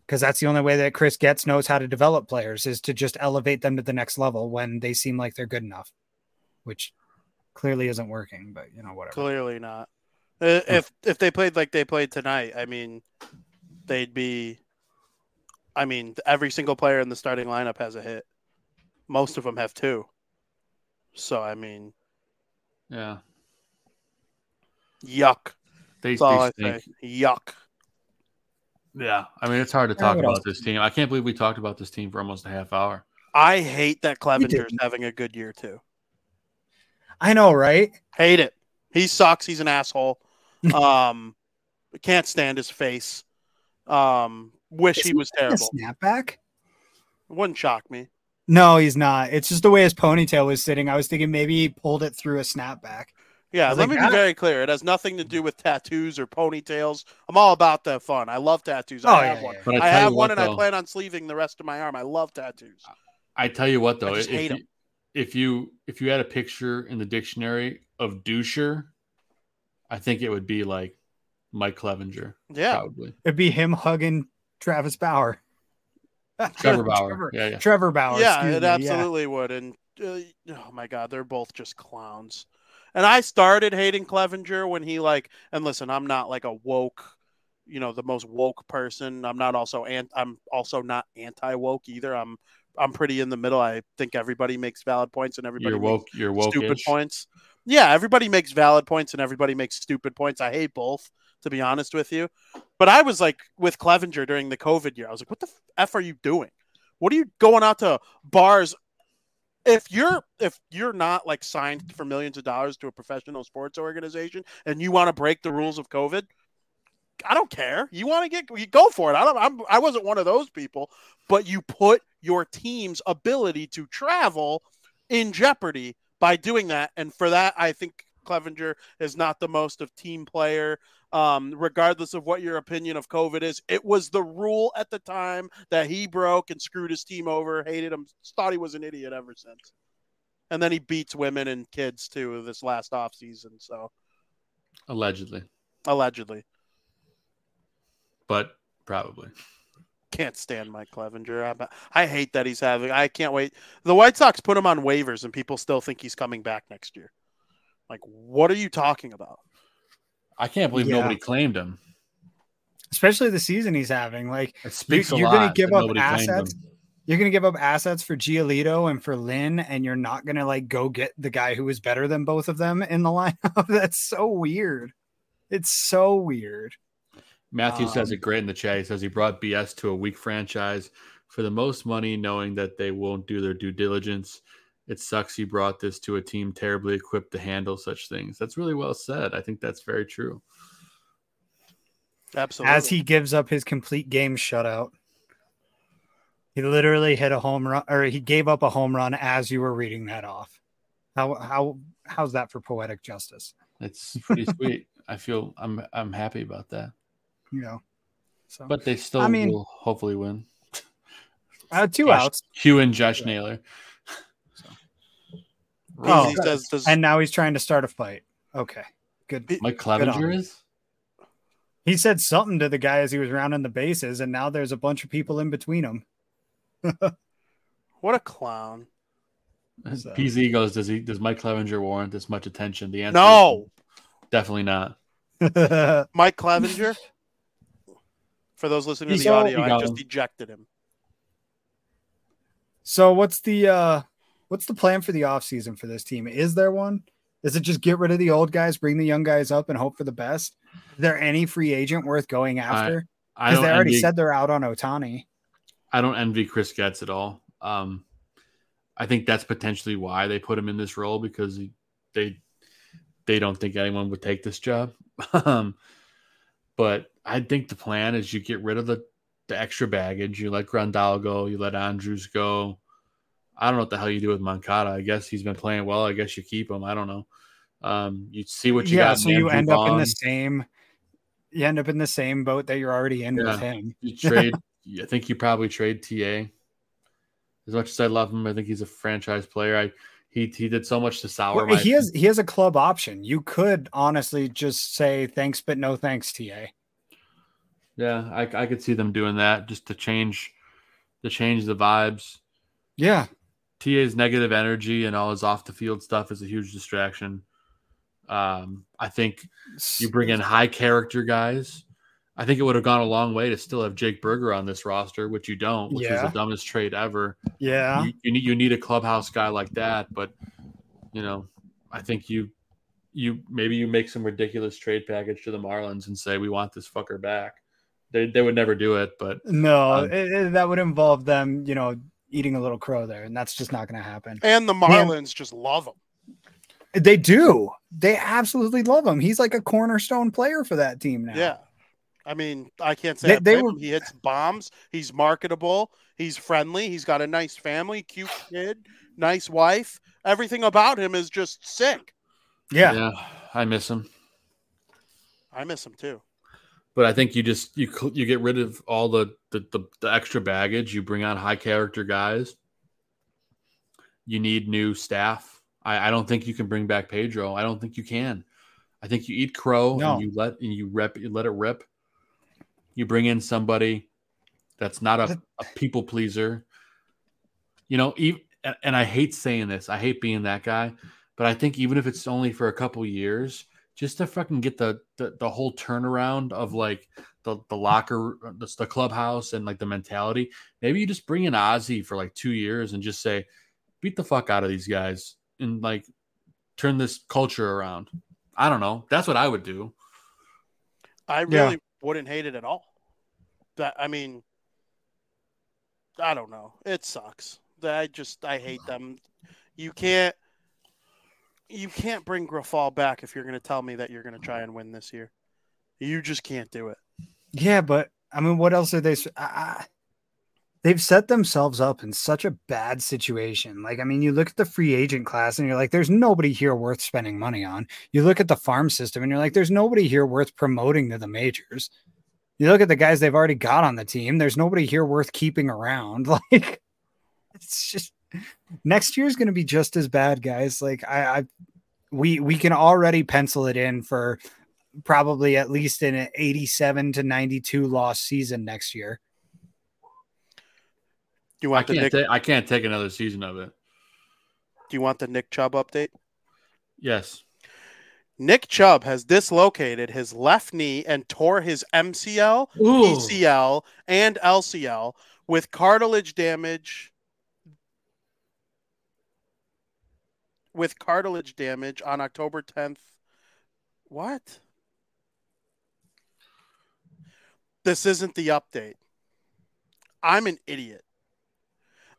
Speaker 3: because that's the only way that Chris Getz knows how to develop players is to just elevate them to the next level when they seem like they're good enough, which clearly isn't working, but you know, whatever.
Speaker 4: Clearly not. Uh, If if they played like they played tonight, I mean, they'd be. I mean, every single player in the starting lineup has a hit. Most of them have two. So I mean,
Speaker 2: Yeah,
Speaker 4: yuck.
Speaker 2: they,
Speaker 4: That's all I
Speaker 2: they
Speaker 4: say. Yuck.
Speaker 2: Yeah, I mean it's hard to talk about this team. I can't believe we talked about this team for almost a half hour.
Speaker 4: I hate that
Speaker 3: Clevinger's
Speaker 4: having a good year too.
Speaker 3: I know, right?
Speaker 4: Hate it. He sucks. He's an asshole. Um, can't stand his face. Um, wish
Speaker 3: Is
Speaker 4: he
Speaker 3: he
Speaker 4: was terrible.
Speaker 3: snapback?
Speaker 4: Wouldn't shock me.
Speaker 3: No, he's not. It's just the way his ponytail was sitting. I was thinking maybe he pulled it through a snapback.
Speaker 4: Yeah, let
Speaker 3: like,
Speaker 4: me
Speaker 3: ah.
Speaker 4: be very clear. It has nothing to do with tattoos or ponytails. I'm all about that fun. I love tattoos.
Speaker 3: Oh,
Speaker 4: I
Speaker 3: yeah,
Speaker 4: have one.
Speaker 3: yeah.
Speaker 2: But I
Speaker 4: I, have one,
Speaker 2: what,
Speaker 4: and I plan on sleeving the rest of my arm. I love tattoos.
Speaker 2: I tell you what though,
Speaker 4: I just
Speaker 2: if
Speaker 4: hate
Speaker 2: you,
Speaker 4: 'em.
Speaker 2: if you if you had a picture in the dictionary of doucher, I think it would be like Mike Clevinger,
Speaker 4: Yeah,
Speaker 2: probably
Speaker 3: It'd be him hugging Travis Bauer.
Speaker 2: Trevor Bauer.
Speaker 3: Trevor,
Speaker 2: Yeah, yeah.
Speaker 3: Trevor Bauer.
Speaker 4: yeah, it
Speaker 3: me,
Speaker 4: absolutely would. And uh, oh my god, they're both just clowns. And I started hating Clevinger when he like. And listen, I'm not like a woke, you know, the most woke person. I'm not also and I'm also not anti woke either. I'm I'm pretty in the middle. I think everybody makes valid points and everybody
Speaker 2: You're
Speaker 4: makes
Speaker 2: woke. You're woke.
Speaker 4: stupid points. Yeah, everybody makes valid points and everybody makes stupid points. I hate both, to be honest with you. But I was like with Clevinger during the COVID year. I was like, what the f are you doing? What are you going out to bars? If you're if you're not like signed for millions of dollars to a professional sports organization and you want to break the rules of COVID, I don't care. You want to get you go for it. I don't. I'm, I wasn't one of those people, but you put your team's ability to travel in jeopardy by doing that, and for that, I think Clevinger is not the most of team player. Um, regardless of what your opinion of COVID is, it was the rule at the time that he broke and screwed his team over. Hated him, thought he was an idiot ever since. And then he beats women and kids too this last off season. So
Speaker 2: Allegedly,
Speaker 4: allegedly,
Speaker 2: but probably.
Speaker 4: can't stand Mike Clevinger. I, I hate that he's having. I can't wait. The White Sox put him on waivers, and people still think he's coming back next year. Like, what are you talking about?
Speaker 2: I can't believe
Speaker 3: Yeah.
Speaker 2: nobody claimed him.
Speaker 3: Especially the season he's having. Like
Speaker 2: It
Speaker 3: you're gonna give up assets. you're gonna give up assets for Giolito and for Lynn, and you're not gonna like go get the guy who is better than both of them in the lineup. That's so weird. It's so weird.
Speaker 2: Matthew says
Speaker 3: Um,
Speaker 2: it great in the chat. He says he brought BS to a weak franchise for the most money, knowing that they won't do their due diligence. It sucks he brought this to a team terribly equipped to handle such things. That's really well said. I think that's very true.
Speaker 4: Absolutely.
Speaker 3: As he gives up his complete game shutout. He literally hit a home run or he gave up a home run as you were reading that off. How how how's that for poetic justice?
Speaker 2: It's pretty sweet. I feel I'm I'm happy about that.
Speaker 3: You know. So
Speaker 2: But they still
Speaker 3: I mean-
Speaker 2: will hopefully win.
Speaker 3: uh, two
Speaker 2: Josh-
Speaker 3: outs.
Speaker 2: Hugh and Josh Naylor.
Speaker 3: Oh,
Speaker 4: he says, does,
Speaker 3: And now he's trying to start a fight. Okay. Good.
Speaker 2: Mike Clevinger
Speaker 3: on.
Speaker 2: is?
Speaker 3: He said something to the guy as he was rounding the bases, and now there's a bunch of people in between them.
Speaker 4: what a clown.
Speaker 3: So-
Speaker 2: PZ goes, does he does Mike Clevinger warrant this much attention? The answer
Speaker 4: No,
Speaker 2: is definitely not.
Speaker 4: Mike Clevinger. For those listening to the
Speaker 3: So-
Speaker 4: audio, I just ejected him.
Speaker 3: so what's the uh what's the plan for the offseason for this team? Is there one? Is it just get rid of the old guys, bring the young guys up, and hope for the best? Is there any free agent worth going after? Because they already
Speaker 2: envy,
Speaker 3: said they're out on Ohtani.
Speaker 2: I don't envy Chris Getz at all. Um, I think that's potentially why they put him in this role because he, they they don't think anyone would take this job. um, but I think the plan is you get rid of the the extra baggage. You let Grandal go. You let Andrus go. I don't know what the hell you do with Moncada. I guess he's been playing well. I guess you keep him. I don't know. Um, you see what you
Speaker 3: yeah,
Speaker 2: got.
Speaker 3: so you end up in the same you end up in the same boat that you're already in with him.
Speaker 2: You trade. I think you probably trade Ta. As much as I love him, I think he's a franchise player. I he he did so much to sour
Speaker 3: Well, he has he has a club option. You could honestly just say thanks, but no thanks, TA.
Speaker 2: yeah, I I could see them doing that just to change, to change the vibes.
Speaker 3: Yeah.
Speaker 2: TA's negative energy and all his off the field stuff is a huge distraction. Um, I think you bring in high character guys. I think it would have gone a long way to still have Jake Burger on this roster, which you don't, which
Speaker 3: Yeah.
Speaker 2: the dumbest trade ever.
Speaker 3: Yeah.
Speaker 2: you, you need you need a clubhouse guy like that, but you know, I think you you maybe you make some ridiculous trade package to the Marlins and say we want this fucker back. They they would never do it, but
Speaker 3: No,
Speaker 2: Um,
Speaker 3: it- it- that would involve them, you know, eating a little crow there, and that's just not going to happen.
Speaker 4: And the Marlins just love him.
Speaker 3: They do. They absolutely love him. He's like a cornerstone player for that team now.
Speaker 4: Yeah. I mean, I can't say
Speaker 3: They- they were-
Speaker 4: he hits bombs. He's marketable. He's friendly. He's got a nice family, cute kid, nice wife. Everything about him is just sick.
Speaker 3: Yeah.
Speaker 2: yeah, I miss him.
Speaker 4: I miss him too.
Speaker 2: But I think you just you you get rid of all the the, the, the extra baggage. You bring on high character guys. You need new staff. I, I don't think you can bring back Pedro. I don't think you can. I think you eat crow
Speaker 3: No.
Speaker 2: and you let and you rep you let it rip. You bring in somebody that's not a, a people pleaser. You know, even, and, and I hate saying this. I hate being that guy, but I think even if it's only for a couple years, just to fucking get the the, the whole turnaround of like the the locker, uh, the, the clubhouse, and like the mentality. Maybe you just bring in Ozzy for like two years and just say, beat the fuck out of these guys and like turn this culture around. I don't know. That's what I would do.
Speaker 4: I
Speaker 3: Yeah.
Speaker 4: really wouldn't hate it at all. That I mean, I don't know. It sucks. That I just I hate them. You can't you can't bring Grifol back if you're going to tell me that you're going to try and win this year. You just can't do it.
Speaker 3: Yeah, but I mean, what else are they? Uh, they've set themselves up in such a bad situation. Like, I mean, you look at the free agent class and you're like, there's nobody here worth spending money on. You look at the farm system and you're like, there's nobody here worth promoting to the majors. You look at the guys they've already got on the team, there's nobody here worth keeping around. Like, it's just next year is going to be just as bad, guys. Like, I, I, we, we can already pencil it in for probably at least an 87 to 92 loss season next year.
Speaker 4: You
Speaker 2: I
Speaker 4: want the
Speaker 2: can't.
Speaker 4: Nick,
Speaker 2: ta- I can't take another season of it.
Speaker 4: do you want the Nick Chubb update?
Speaker 2: Yes.
Speaker 4: Nick Chubb has dislocated his left knee and tore his MCL,
Speaker 2: Ooh.
Speaker 4: PCL, and LCL with cartilage damage. With cartilage damage on October 10th. What? This isn't the update. I'm an idiot.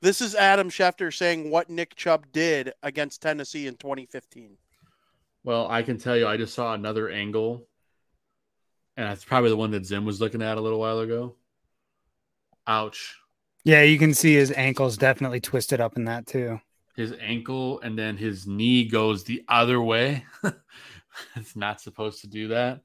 Speaker 4: This is Adam Schefter saying what Nick Chubb did against Tennessee in 2015.
Speaker 2: Well, I can tell you, I just saw another angle, and it's probably the one that Zim was looking at a little while ago. Ouch.
Speaker 3: Yeah, you can see his ankles definitely twisted up in that too.
Speaker 2: His ankle and then his knee goes the other way. it's not supposed to do that.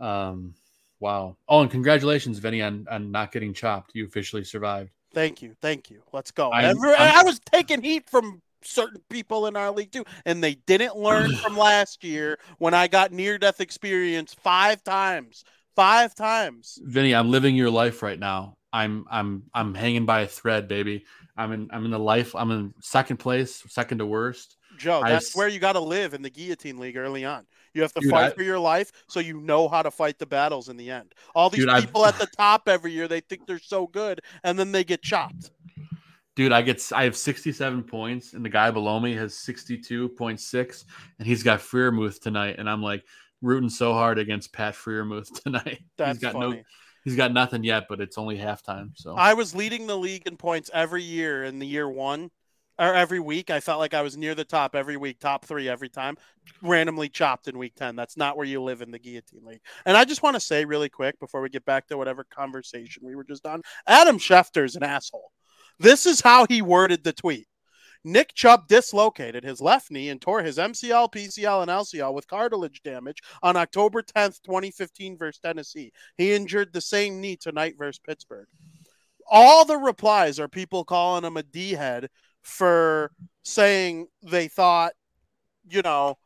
Speaker 2: Um, wow. Oh, and congratulations, Vinnie, on, on not getting chopped. You officially survived.
Speaker 4: Thank you, thank you. Let's go.
Speaker 2: I'm-
Speaker 4: I was taking heat from certain people in our league too, and they didn't learn from last year when I got near death experience five times. Five times.
Speaker 2: Vinnie, I'm living your life right now. I'm I'm I'm hanging by a thread, baby. I'm in I'm in the life. I'm in second place, second to worst.
Speaker 4: Joe, that's where you got to live in the guillotine league early on. You have to
Speaker 2: Dude,
Speaker 4: fight
Speaker 2: I-
Speaker 4: for your life so you know how to fight the battles in the end. All these
Speaker 2: Dude, I've-
Speaker 4: people at the top every year, they think they're so good, and then they get chopped.
Speaker 2: Dude, I get I have 67 points, and the guy below me has 62.6, and he's got Freiermuth tonight, and I'm like rooting so hard against Pat Freiermuth tonight.
Speaker 4: That's
Speaker 2: he's got
Speaker 4: funny.
Speaker 2: no he's got nothing yet, but it's only halftime. So
Speaker 4: I was leading the league in points every year in the year one or every week. I felt like I was near the top every week, top three every time. Randomly chopped in week 10. That's not where you live in the guillotine league. And I just want to say really quick before we get back to whatever conversation we were just on Adam Schefter's an asshole. This is how he worded the tweet. Nick Chubb dislocated his left knee and tore his MCL, PCL, and LCL with cartilage damage on October 10th, 2015, versus Tennessee. He injured the same knee tonight versus Pittsburgh. All the replies are people calling him a D head for saying they thought, you know,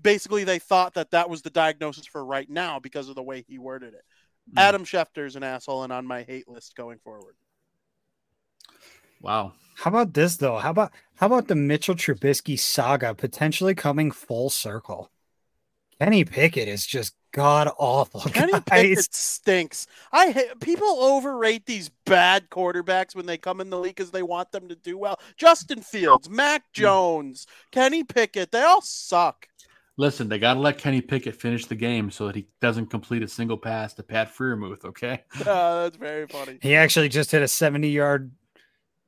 Speaker 4: basically they thought that that was the diagnosis for right now because of the way he worded it.
Speaker 2: Mm.
Speaker 4: Adam Schefter's an asshole and on my hate list going forward.
Speaker 2: Wow.
Speaker 3: How about this though? How about how about the Mitchell Trubisky saga potentially coming full circle? Kenny Pickett is just god awful.
Speaker 4: Kenny
Speaker 3: guys.
Speaker 4: Pickett stinks. I hate, people overrate these bad quarterbacks when they come in the league because they want them to do well. Justin Fields, Mac Jones, Kenny Pickett, they all suck.
Speaker 2: Listen, they got to let Kenny Pickett finish the game so that he doesn't complete a single pass to Pat Freiermuth. Okay.
Speaker 4: Uh, that's very funny.
Speaker 3: He actually just hit a 70 yard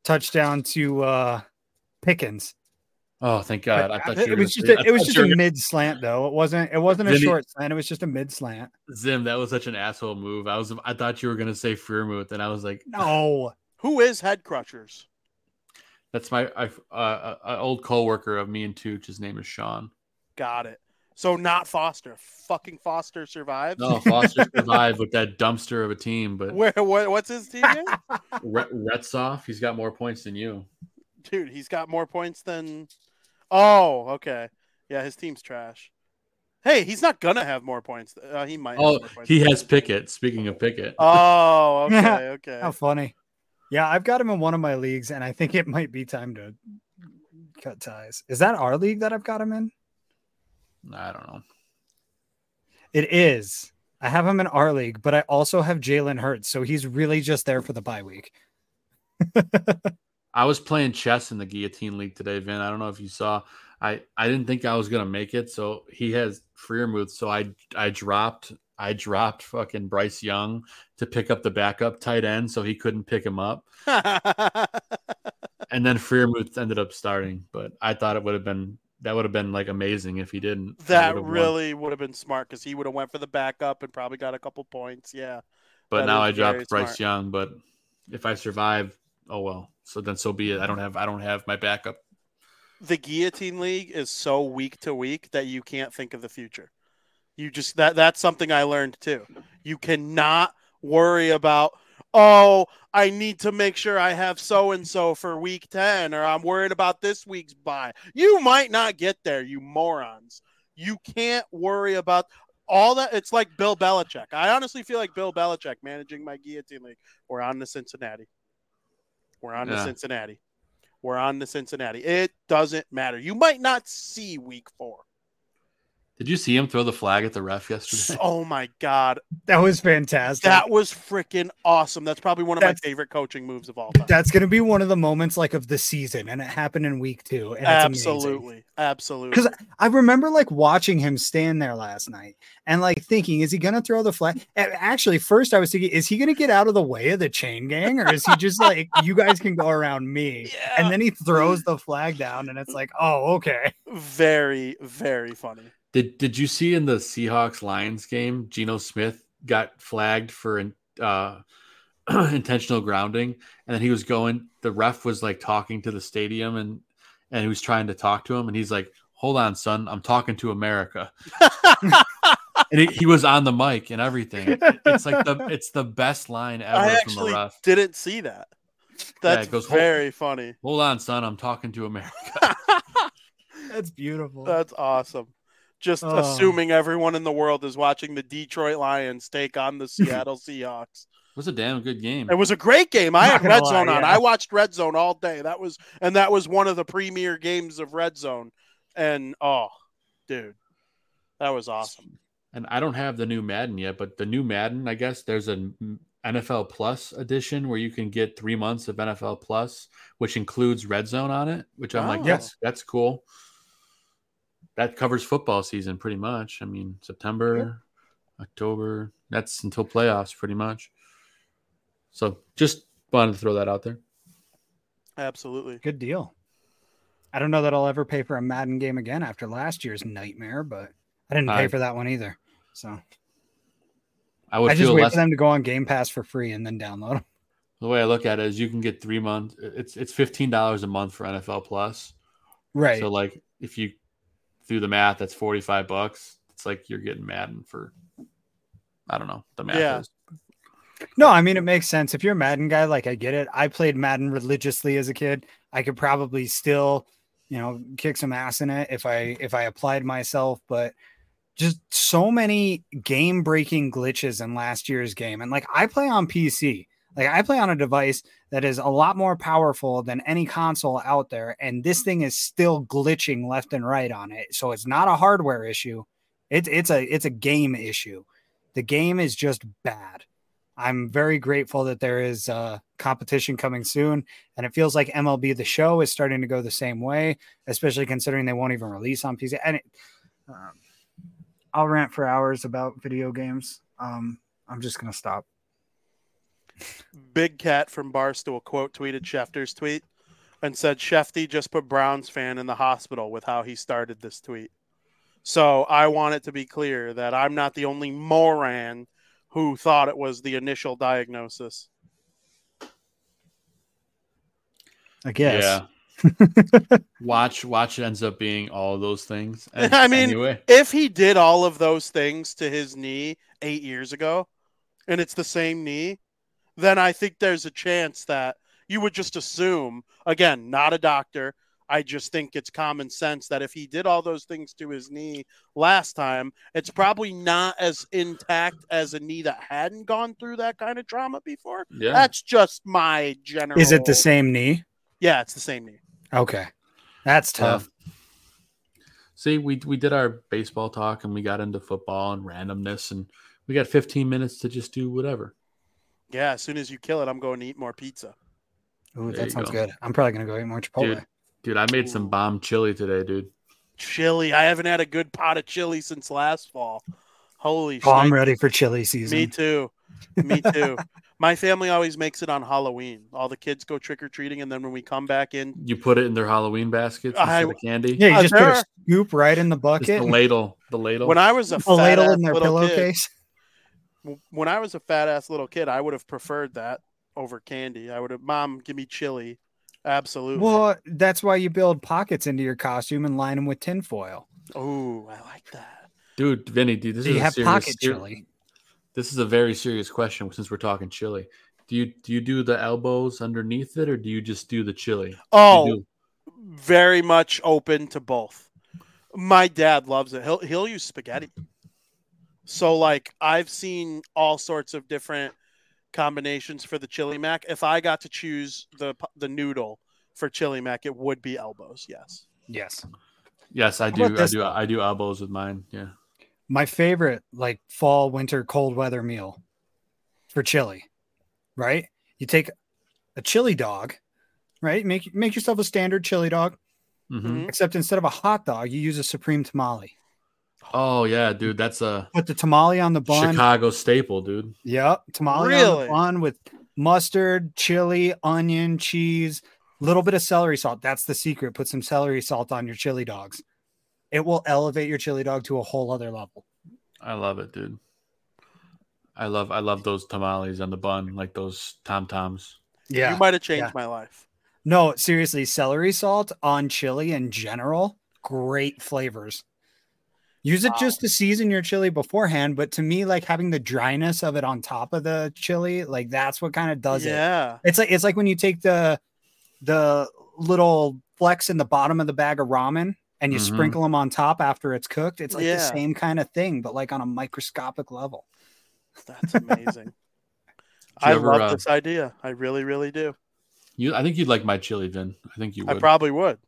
Speaker 3: touchdown to uh Pickens.
Speaker 2: Oh, thank God! I thought
Speaker 3: It
Speaker 2: you were
Speaker 3: was just a, it was just a
Speaker 2: you were
Speaker 3: mid slant though. It wasn't it wasn't a
Speaker 2: Vinnie-
Speaker 3: short slant, it was just a mid slant.
Speaker 2: Zim. That was such an asshole move. I was I thought you were gonna say Freiermuth, and I was like,
Speaker 3: No.
Speaker 4: Who is Head Crushers?
Speaker 2: that's my I, uh, uh, uh, old coworker of me and Tooch. His name is Sean.
Speaker 4: Got it. So not Foster. Fucking Foster survives.
Speaker 2: No, Foster survived with that dumpster of a team, but
Speaker 4: Where? What, what's his team name?
Speaker 2: Re- Retzoff, he's got more points than you.
Speaker 4: Dude, he's got more points than. Oh, okay. Yeah, his team's trash. Hey, he's not gonna have more points. Uh, he might. have
Speaker 2: Oh,
Speaker 4: more points.
Speaker 2: he has Pickett. Speaking of Pickett,
Speaker 4: Oh, okay, okay.
Speaker 3: How funny. Yeah, I've got him in one of my leagues, and I think it might be time to cut ties. Is that our league that I've got him in?
Speaker 2: I don't know.
Speaker 3: It is. I have him in our league, but I also have Jalen Hurts, so he's really just there for the bye week.
Speaker 2: I was playing chess in the guillotine league today, Vin. I don't know if you saw. I I didn't think I was gonna make it, so he has Freiermuth. So I I dropped I dropped fucking Bryce Young to pick up the backup tight end, so he couldn't pick him up. And then Freiermuth ended up starting, but I thought it would have been that would have been like amazing if he didn't.
Speaker 4: That
Speaker 2: would've won.
Speaker 4: really would have been smart because he would have went for the backup and probably got a couple points. Yeah.
Speaker 2: But now I dropped Bryce
Speaker 4: smart.
Speaker 2: Young. But if I survive, oh well. So then so be it. I don't have I don't have my backup.
Speaker 4: the guillotine league is so week to week that you can't think of the future. You just that that's something I learned too. You cannot worry about oh, I need to make sure I have so and so for week 10 or I'm worried about this week's buy. You might not get there, you morons. You can't worry about all that. It's like Bill Belichick. I honestly feel like Bill Belichick managing my guillotine league. We're on to Cincinnati. We're on to Cincinnati. We're on to Cincinnati. It doesn't matter. You might not see week four.
Speaker 2: Did you see him throw the flag at the ref yesterday?
Speaker 4: Oh my God.
Speaker 3: That was fantastic.
Speaker 4: That was freaking awesome. That's probably one of my favorite coaching moves of all time.
Speaker 3: That's going to be one of the moments like of the season, and it happened in week two. And it's.
Speaker 4: Absolutely. Absolutely.
Speaker 3: Because I remember like watching him stand there last night and like thinking, is he going to throw the flag? And Actually, first I was thinking, is he going to get out of the way of the chain gang, or is he just like, you guys can go around me?
Speaker 4: Yeah.
Speaker 3: And then he throws the flag down, and it's like, oh, okay.
Speaker 4: very, very funny.
Speaker 2: Did Did you see in the Seahawks Lions game, Geno Smith got flagged for uh, intentional grounding, and then he was going. The ref was like talking to the stadium, and and he was trying to talk to him, and he's like, "Hold on, son, I'm talking to America." and he, he was on the mic and everything. It's like the it's the best line ever
Speaker 4: I
Speaker 2: from a
Speaker 4: actually
Speaker 2: ref.
Speaker 4: didn't see that. That's
Speaker 2: it goes,
Speaker 4: very funny.
Speaker 2: Hold on, son, I'm talking to America.
Speaker 3: That's beautiful.
Speaker 4: That's awesome. Just
Speaker 3: Oh.
Speaker 4: assuming everyone in the world is watching the Detroit Lions take on the Seattle Seahawks.
Speaker 2: It was a damn good game.
Speaker 4: It was a great game. I
Speaker 3: Not
Speaker 4: had Red
Speaker 3: lie,
Speaker 4: Zone on.
Speaker 3: yeah.
Speaker 4: I watched Red Zone all day. That was and that was one of the premier games of Red Zone. And oh, dude, that was awesome.
Speaker 2: and I don't have the new Madden yet, but the new Madden, I guess there's an NFL Plus edition where you can get three months of NFL Plus, which includes Red Zone on it. Which I'm like,
Speaker 4: Oh.
Speaker 2: yes, that's cool. That covers football season pretty much. I mean, September, October. That's until playoffs, pretty much. So just wanted to throw that out there.
Speaker 4: Absolutely.
Speaker 3: Good deal. I don't know that I'll ever pay for a Madden game again after last year's nightmare, but I didn't pay
Speaker 2: I-
Speaker 3: for that one either. So
Speaker 2: I would
Speaker 3: I just
Speaker 2: feel
Speaker 3: wait
Speaker 2: less.
Speaker 3: for them to go on Game Pass for free and then download them.
Speaker 2: The way I look at it is, you can get three months. It's it's fifteen dollars a month for NFL Plus.
Speaker 3: Right.
Speaker 2: So like if you do the math, that's forty five bucks. It's like you're getting Madden for I don't know. The math
Speaker 4: Yeah.
Speaker 2: is
Speaker 3: No, I mean it makes sense. If you're a Madden guy, like I get it. I played Madden religiously as a kid. I could probably still, you know, kick some ass in it if I if I applied myself, but just so many game breaking glitches in last year's game. And like I play on PC. Like I play on a device that is a lot more powerful than any console out there and this thing is still glitching left and right on it. So it's not a hardware issue. It's it's a it's a game issue. The game is just bad. I'm very grateful that there is uh, competition coming soon, and it feels like MLB The Show is starting to go the same way, especially considering they won't even release on PC. And it, um, I'll rant for hours about video games. Um, I'm just gonna stop.
Speaker 4: Big Cat from Barstool quote tweeted Schefter's tweet and said Shefty just put Browns fan in the hospital with how he started this tweet. So I want it to be clear that I'm not the only moron who thought it was the initial diagnosis.
Speaker 3: I guess.
Speaker 2: yeah. watch watch ends up being all those things. And
Speaker 4: I mean,
Speaker 2: anyway,
Speaker 4: If he did all of those things to his knee eight years ago and it's the same knee, then I think there's a chance that you would just assume, again, not a doctor. I just think it's common sense that if he did all those things to his knee last time, it's probably not as intact as a knee that hadn't gone through that kind of trauma before.
Speaker 2: yeah.
Speaker 4: That's just my general.
Speaker 3: Is it the same knee?
Speaker 4: Yeah, it's the same knee.
Speaker 3: Okay, that's uh, tough.
Speaker 2: Yeah. See, we we did our baseball talk and we got into football and randomness and we got 15 minutes to just do whatever.
Speaker 4: Yeah, as soon as you kill it, I'm going to eat more pizza.
Speaker 3: Ooh,
Speaker 2: There
Speaker 3: that
Speaker 2: you
Speaker 3: sounds
Speaker 2: go.
Speaker 3: good. I'm probably gonna go eat more Chipotle.
Speaker 2: Dude, dude, I made some bomb chili today, dude.
Speaker 4: chili. I haven't had a good pot of chili since last fall. Holy
Speaker 3: Oh, I'm
Speaker 4: shit.
Speaker 3: ready for chili season.
Speaker 4: Me too. Me too. My family always makes it on Halloween. All the kids go trick or treating, and then when we come back in,
Speaker 2: You put it in their Halloween baskets
Speaker 4: I-
Speaker 2: instead of candy.
Speaker 3: Yeah, you
Speaker 4: Uh,
Speaker 3: just put
Speaker 4: there
Speaker 3: a scoop right in the
Speaker 2: Just
Speaker 3: bucket.
Speaker 2: the ladle, the ladle.
Speaker 4: when I was a,
Speaker 3: a
Speaker 4: fat
Speaker 3: ladle in their
Speaker 4: little kid,
Speaker 3: pillowcase.
Speaker 4: When I was a fat ass little kid, I would have preferred that over candy. I would have, Mom, give me chili. Absolutely.
Speaker 3: Well, that's why you build pockets into your costume and line them with tinfoil.
Speaker 4: Oh, I like that.
Speaker 2: dude, Vinnie, dude, this
Speaker 3: So
Speaker 2: is
Speaker 3: you
Speaker 2: a
Speaker 3: have
Speaker 2: serious,
Speaker 3: pocket
Speaker 2: ser-
Speaker 3: chili.
Speaker 2: This is a very serious question since we're talking chili. Do you do you do the elbows underneath it, or do you just do the chili? You
Speaker 4: Oh,
Speaker 2: do-
Speaker 4: very much open to both. My dad loves it. He'll he'll use spaghetti. So like I've seen all sorts of different combinations for the chili mac. If I got to choose the the noodle for chili mac, it would be elbows. Yes.
Speaker 3: Yes.
Speaker 2: yes, I
Speaker 3: about
Speaker 2: do. I do.
Speaker 3: though?
Speaker 2: I do elbows with mine. Yeah.
Speaker 3: My favorite, like fall, winter, cold weather meal for chili, right? You take a chili dog, right? Make make yourself a standard chili dog,
Speaker 2: hmm
Speaker 4: Mhm.
Speaker 3: except instead of a hot dog, you use a supreme tamale.
Speaker 2: Oh yeah, dude, that's a
Speaker 3: Put the tamale on the bun.
Speaker 2: Chicago staple, dude.
Speaker 3: Yep, tamale on the bun with mustard, chili, onion, cheese, little bit of celery salt. That's the secret. Put some celery salt on your chili dogs. It will elevate your chili dog to a whole other level.
Speaker 2: I love it, dude. I love I love those tamales on the bun, like those tom toms.
Speaker 3: Yeah.
Speaker 4: You might have changed
Speaker 3: yeah.
Speaker 4: my life.
Speaker 3: No, seriously, celery salt on chili in general, great flavors. Use it
Speaker 4: Wow.
Speaker 3: just to season your chili beforehand, but to me, like having the dryness of it on top of the chili, like that's what kind of does it.
Speaker 4: yeah.
Speaker 3: It's like it's like when you take the the little flecks in the bottom of the bag of ramen and you
Speaker 2: Mhm.
Speaker 3: sprinkle them on top after it's cooked. It's like
Speaker 4: Yeah.
Speaker 3: the same kind of thing, but like on a microscopic level.
Speaker 4: That's amazing. I
Speaker 2: ever,
Speaker 4: love
Speaker 2: uh,
Speaker 4: this idea. I really, really do.
Speaker 2: You, I think you'd like my chili, Vin. I think you
Speaker 4: I probably would.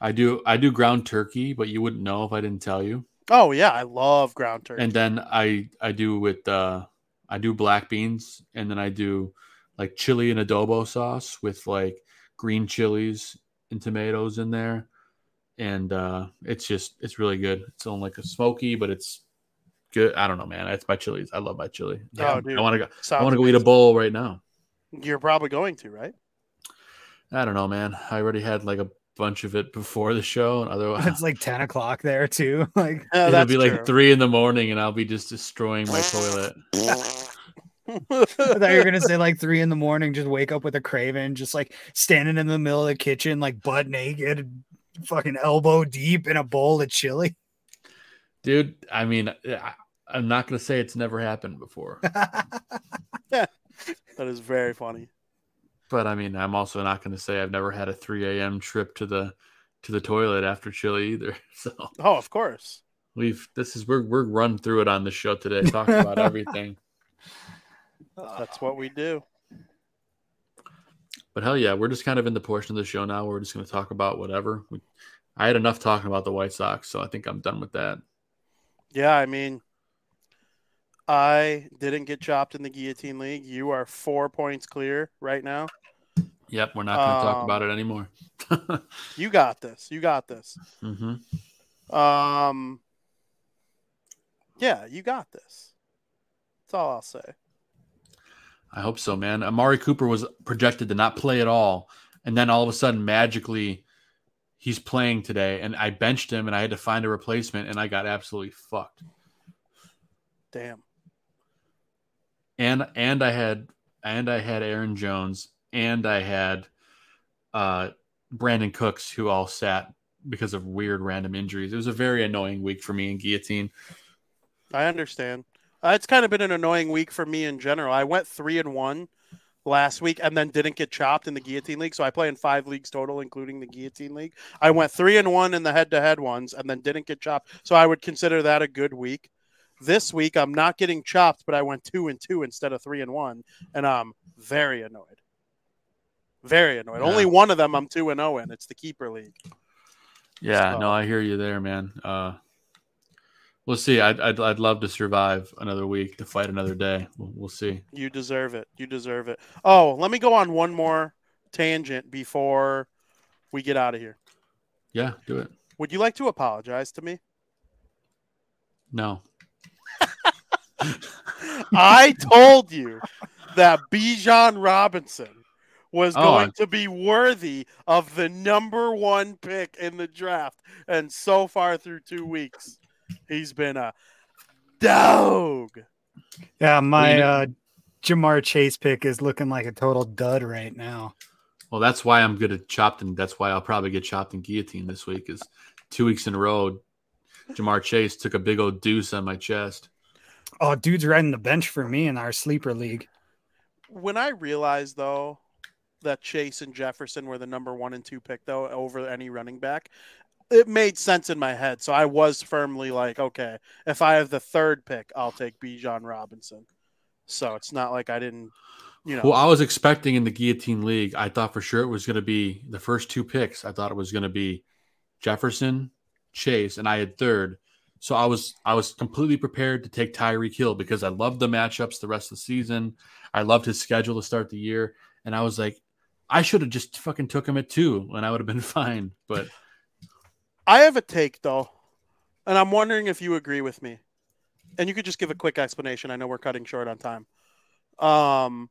Speaker 2: I do. I do ground turkey, but you wouldn't know if I didn't tell you.
Speaker 4: Oh yeah, I love ground turkey.
Speaker 2: And then I I do with uh I do black beans, and then I do like chili and adobo sauce with like green chilies and tomatoes in there, and uh it's just it's really good. It's on like a smoky, but it's good. I don't know, man. It's my chilies. I love my chili.
Speaker 4: Oh, dude.
Speaker 2: I want to go. I want to go eat a bowl right now.
Speaker 4: You're probably going to, right?
Speaker 2: I don't know, man. I already had like a bunch of it before the show, and otherwise
Speaker 3: It's like 10 o'clock there too. Like
Speaker 4: Yeah,
Speaker 2: it'll
Speaker 4: that's
Speaker 2: be like three in the morning, and I'll be just destroying my toilet.
Speaker 3: I thought you were gonna say like three in the morning, just wake up with a craven, just like standing in the middle of the kitchen, like butt naked, fucking elbow deep in a bowl of chili.
Speaker 2: Dude, I mean, I, I'm not gonna say it's never happened before,
Speaker 4: that is very funny.
Speaker 2: But I mean, I'm also not gonna say I've never had a 3 a.m. trip to the to the toilet after chili either. So
Speaker 4: Oh, of course.
Speaker 2: we've this is we're we're run through it on the show today, talking about everything.
Speaker 4: That's what we do.
Speaker 2: But hell yeah, we're just kind of in the portion of the show now. Where we're just gonna talk about whatever. We, I had enough talking about the White Sox, so I think I'm done with that.
Speaker 4: Yeah, I mean, I didn't get chopped in the guillotine league. You are four points clear right now.
Speaker 2: Yep, we're not gonna talk
Speaker 4: Um,
Speaker 2: about it anymore.
Speaker 4: You got this. You got this.
Speaker 2: hmm
Speaker 4: Um, yeah, you got this. That's all I'll say.
Speaker 2: I hope so, man. Amari Cooper was projected to not play at all, and then all of a sudden, magically, he's playing today. And I benched him, and I had to find a replacement, and I got absolutely fucked.
Speaker 4: Damn.
Speaker 2: And and I had and I had Aaron Jones, and I had uh, Brandin Cooks, who all sat because of weird random injuries. It was a very annoying week for me in guillotine.
Speaker 4: I understand. Uh, it's kind of been an annoying week for me in general. I went three and one last week and then didn't get chopped in the guillotine league. So I play in five leagues total, including the guillotine league. I went three and one in the head to head ones and then didn't get chopped. So I would consider that a good week. This week I'm not getting chopped, but I went two and two instead of three and one, and I'm very annoyed. Very annoyed.
Speaker 2: Yeah.
Speaker 4: Only one of them I'm two and zero in. It's the keeper league.
Speaker 2: Yeah,
Speaker 4: So-
Speaker 2: no, I hear you there, man. Uh, we'll see. I'd, I'd I'd love to survive another week to fight another day. We'll, we'll see.
Speaker 4: You deserve it. You deserve it. Oh, let me go on one more tangent before we get out of here.
Speaker 2: Yeah, do it.
Speaker 4: Would you like to apologize to me?
Speaker 2: No,
Speaker 4: I told you that Bijan Robinson was
Speaker 2: Oh,
Speaker 4: going
Speaker 2: I-
Speaker 4: to be worthy of the number one pick in the draft. And so far through two weeks, he's been a dog.
Speaker 3: Yeah, my uh, Ja'Marr Chase pick is looking like a total dud right now.
Speaker 2: Well, that's why I'm good at chopped, and that's why I'll probably get chopped and guillotine this week. Is two weeks in a row, Ja'Marr Chase took a big old deuce on my chest.
Speaker 3: Oh, dude's riding the bench for me in our sleeper league.
Speaker 4: When I realized, though, that Chase and Jefferson were the number one and two pick, though, over any running back, it made sense in my head. So I was firmly like, okay, if I have the third pick, I'll take Bijan Robinson. So it's not like I didn't, you know.
Speaker 2: Well, I was expecting in the guillotine league, I thought for sure it was going to be the first two picks. I thought it was going to be Jefferson, Chase, and I had third. So I was I was completely prepared to take Tyreek Hill because I loved the matchups the rest of the season. I loved his schedule to start the year, and I was like, I should have just fucking took him at two, and I would have been fine. But
Speaker 4: I have a take though, and I'm wondering if you agree with me. And you could just give a quick explanation. I know we're cutting short on time. Um,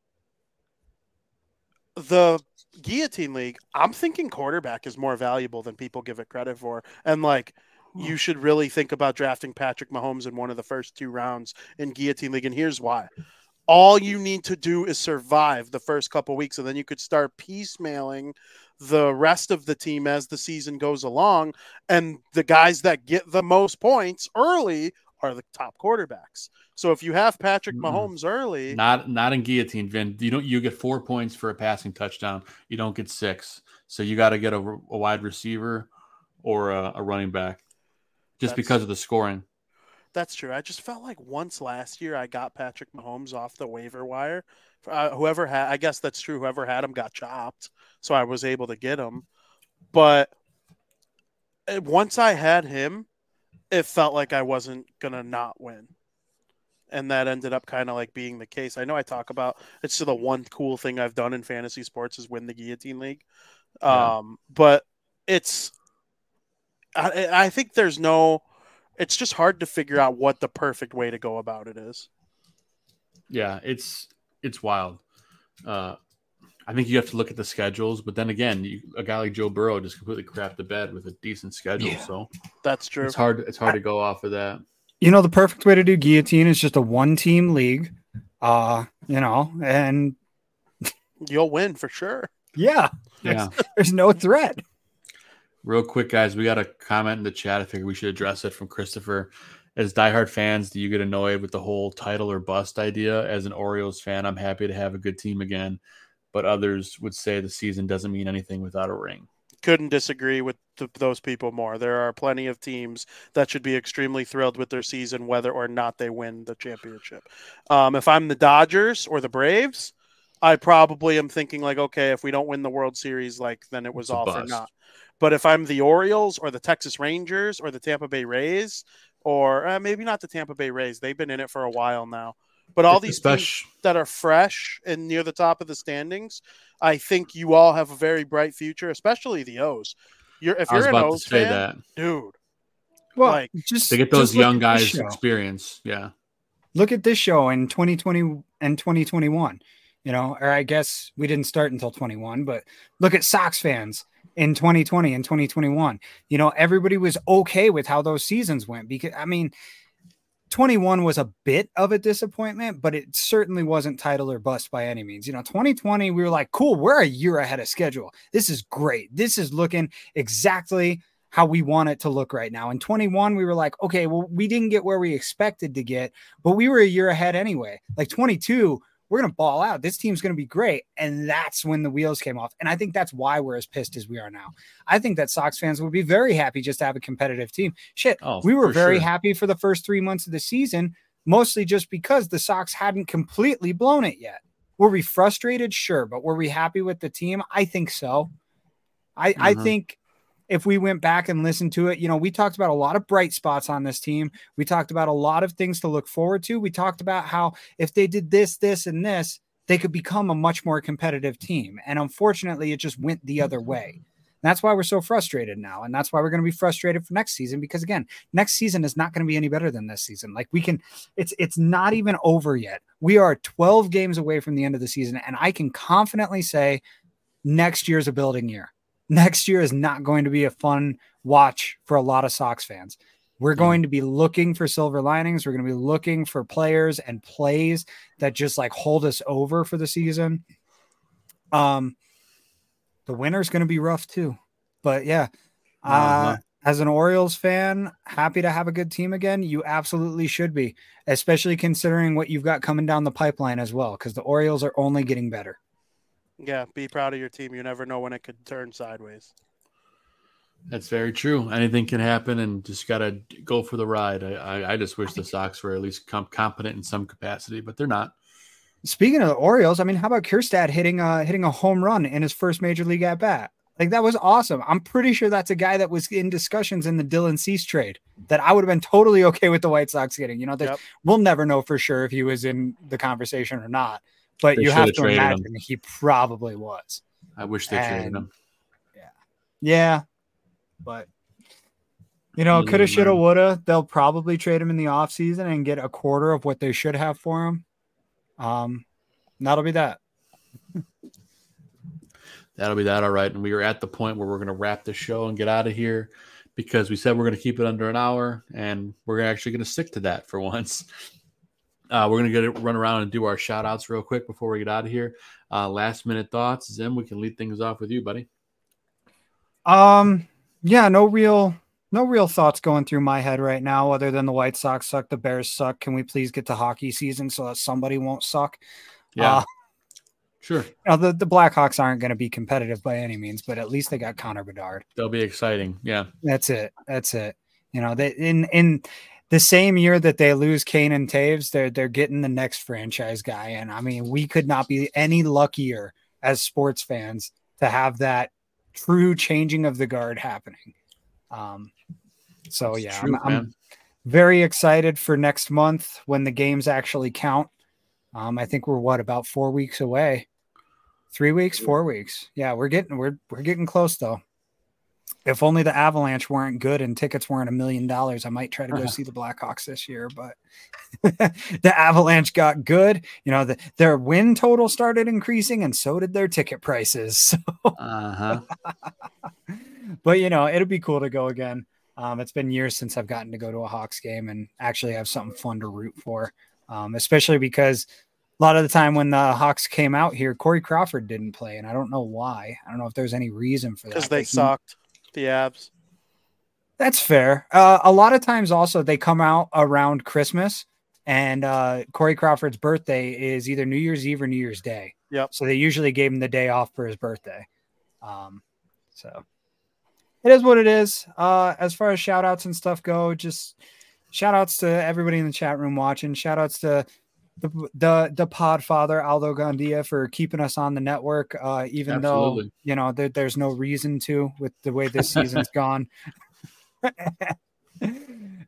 Speaker 4: the guillotine league, I'm thinking quarterback is more valuable than people give it credit for, and like you should really think about drafting Patrick Mahomes in one of the first two rounds in guillotine league. And here's why: all you need to do is survive the first couple weeks, and then you could start piecemealing the rest of the team as the season goes along. And the guys that get the most points early are the top quarterbacks. So if you have Patrick Mahomes early,
Speaker 2: not not in guillotine, Vin. You don't you get four points for a passing touchdown. You don't get six. So you got to get a, a wide receiver or a, a running back, just because of the scoring.
Speaker 4: That's true. I just felt like once last year I got Patrick Mahomes off the waiver wire. Uh, whoever had, I guess that's true. Whoever had him got chopped, so I was able to get him. But uh, once I had him, it felt like I wasn't gonna not win, and that ended up kind of like being the case. I know I talk about it's the one cool thing I've done in fantasy sports is win the guillotine league,
Speaker 2: Yeah.
Speaker 4: um, but it's I, I think there's no. It's just hard to figure out what the perfect way to go about it is.
Speaker 2: Yeah, it's it's wild. Uh, I think you have to look at the schedules, but then again, you, a guy like Joe Burrow just completely crapped the bed with a decent schedule.
Speaker 3: Yeah.
Speaker 2: So
Speaker 4: That's true.
Speaker 2: it's hard. It's hard to go off of that.
Speaker 3: You know, the perfect way to do guillotine is just a one team league. Uh, you know, and
Speaker 4: You'll win for sure.
Speaker 3: yeah,
Speaker 2: Yeah.
Speaker 3: there's no threat.
Speaker 2: Real quick, guys, we got a comment in the chat. I figure we should address it from Christopher. As diehard fans, do you get annoyed with the whole title or bust idea? As an Orioles fan, I'm happy to have a good team again, but others would say the season doesn't mean anything without a ring.
Speaker 4: Couldn't disagree with th- those people more. There are plenty of teams that should be extremely thrilled with their season, whether or not they win the championship. Um, if I'm the Dodgers or the Braves, I probably am thinking like, okay, if we don't win the World Series, like then it was all for
Speaker 2: bust.
Speaker 4: Naught. But if I'm the Orioles or the Texas Rangers or the Tampa Bay Rays, or uh, maybe not the Tampa Bay Rays, they've been in it for a while now. But all
Speaker 2: It's
Speaker 4: these teams that are fresh and near the top of the standings, I think you all have a very bright future, especially the O's. You're if
Speaker 2: I
Speaker 4: you're an
Speaker 2: about to
Speaker 4: O's
Speaker 2: say
Speaker 4: fan,
Speaker 2: that
Speaker 4: dude,
Speaker 3: Well,
Speaker 4: Like,
Speaker 3: just
Speaker 2: to get those young guys experience. Yeah,
Speaker 3: look at this show in 2020 and 2021 you know or i guess we didn't start until 21 but look at sox fans in 2020 and 2021 you know everybody was okay with how those seasons went because i mean 21 was a bit of a disappointment but it certainly wasn't title or bust by any means you know 2020 we were like cool we're a year ahead of schedule this is great this is looking exactly how we want it to look right now. In 21, we were like, okay, well, we didn't get where we expected to get, but we were a year ahead anyway. Like 22, we're going to ball out. This team's going to be great. And that's when the wheels came off. And I think that's why we're as pissed as we are now. I think that Sox fans would be very happy just to have a competitive team. Shit,
Speaker 2: Oh,
Speaker 3: we were very
Speaker 2: sure.
Speaker 3: happy for the first three months of the season, mostly just because the Sox hadn't completely blown it yet. Were we frustrated? Sure. But were we happy with the team? I think so. I, I
Speaker 2: Mhm.
Speaker 3: think if we went back and listened to it, you know, we talked about a lot of bright spots on this team. We talked about a lot of things to look forward to. We talked about how if they did this, this, and this, they could become a much more competitive team. And unfortunately, it just went the other way. that's why we're so frustrated now. And that's why we're going to be frustrated for next season because again, next season is not going to be any better than this season. Like we can it's it's not even over yet. We are 12 games away from the end of the season and I can confidently say next year's a building year. Next year is not going to be a fun watch for a lot of Sox fans. We're going to be looking for silver linings. We're going to be looking for players and plays that just like hold us over for the season. Um, the winter's going to be rough too. But yeah, uh, uh-huh. as an Orioles fan, happy to have a good team again. You absolutely should be, especially considering what you've got coming down the pipeline as well, because the Orioles are only getting better.
Speaker 4: Yeah, be proud of your team. You never know when it could turn sideways.
Speaker 2: That's very true. Anything can happen, and just got to go for the ride. I, I, I, just wish the Sox were at least com- competent in some capacity, but they're not.
Speaker 3: Speaking of the Orioles, I mean, how about Kjerstad hitting a hitting a home run in his first major league at bat? Like that was awesome. I'm pretty sure that's a guy that was in discussions in the Dylan Cease trade that I would have been totally okay with the White Sox getting. You know, yep. we'll never know for sure if he was in the conversation or not, but they you have to imagine him. he probably was.
Speaker 2: I wish they and, traded him.
Speaker 3: Yeah, yeah, but you know, coulda, shoulda, woulda. They'll probably trade him in the offseason and get a quarter of what they should have for him. Um, that'll be that.
Speaker 2: that'll be that. All right. And we are at the point where we're going to wrap the show and get out of here because we said we're going to keep it under an hour and we're actually going to stick to that for once. Uh, we're going to get it, run around and do our shout outs real quick before we get out of here. Uh, last minute thoughts. Zim, we can lead things off with you, buddy.
Speaker 3: Um, yeah, no real no real thoughts going through my head right now other than the White Sox suck, the Bears suck. Can we please get to hockey season so that somebody won't suck?
Speaker 2: Yeah. Uh, sure. You
Speaker 3: know, the, the Blackhawks aren't going to be competitive by any means, but at least they got Connor Bedard.
Speaker 2: They'll be exciting. Yeah.
Speaker 3: That's it. That's it. You know, they in in the same year that they lose Kane and Toews, they're they're getting the next franchise guy. And I mean, we could not be any luckier as sports fans to have that true changing of the guard happening. Um, so That's yeah, true, I'm, I'm, very excited for next month when the games actually count. Um, I think we're what about four weeks away, three weeks, four weeks. Yeah, we're getting we're we're getting close though. If only the Avalanche weren't good and tickets weren't a million dollars, I might try to go see the Blackhawks this year. But the Avalanche got good. You know, the, their win total started increasing, and so did their ticket prices. So. uh-huh. but you know, it'll be cool to go again. Um, it's been years since I've gotten to go to a Hawks game and actually have something fun to root for, um, especially because a lot of the time when the Hawks came out here, Corey Crawford didn't play, and I don't know why. I don't know if there's any reason for that.
Speaker 4: Because they sucked the Avs.
Speaker 3: That's fair. Uh, a lot of times, also they come out around Christmas, and uh, Corey Crawford's birthday is either New Year's Eve or New Year's Day.
Speaker 4: Yep.
Speaker 3: So they usually gave him the day off for his birthday. Um, so it is what it is. Uh, as far as shout outs and stuff go, just shout outs to everybody in the chat room watching. Shout outs to the the the Podfather Aldo Gandia for keeping us on the network, uh, even Absolutely. though you know there, there's no reason to with the way this season's gone. and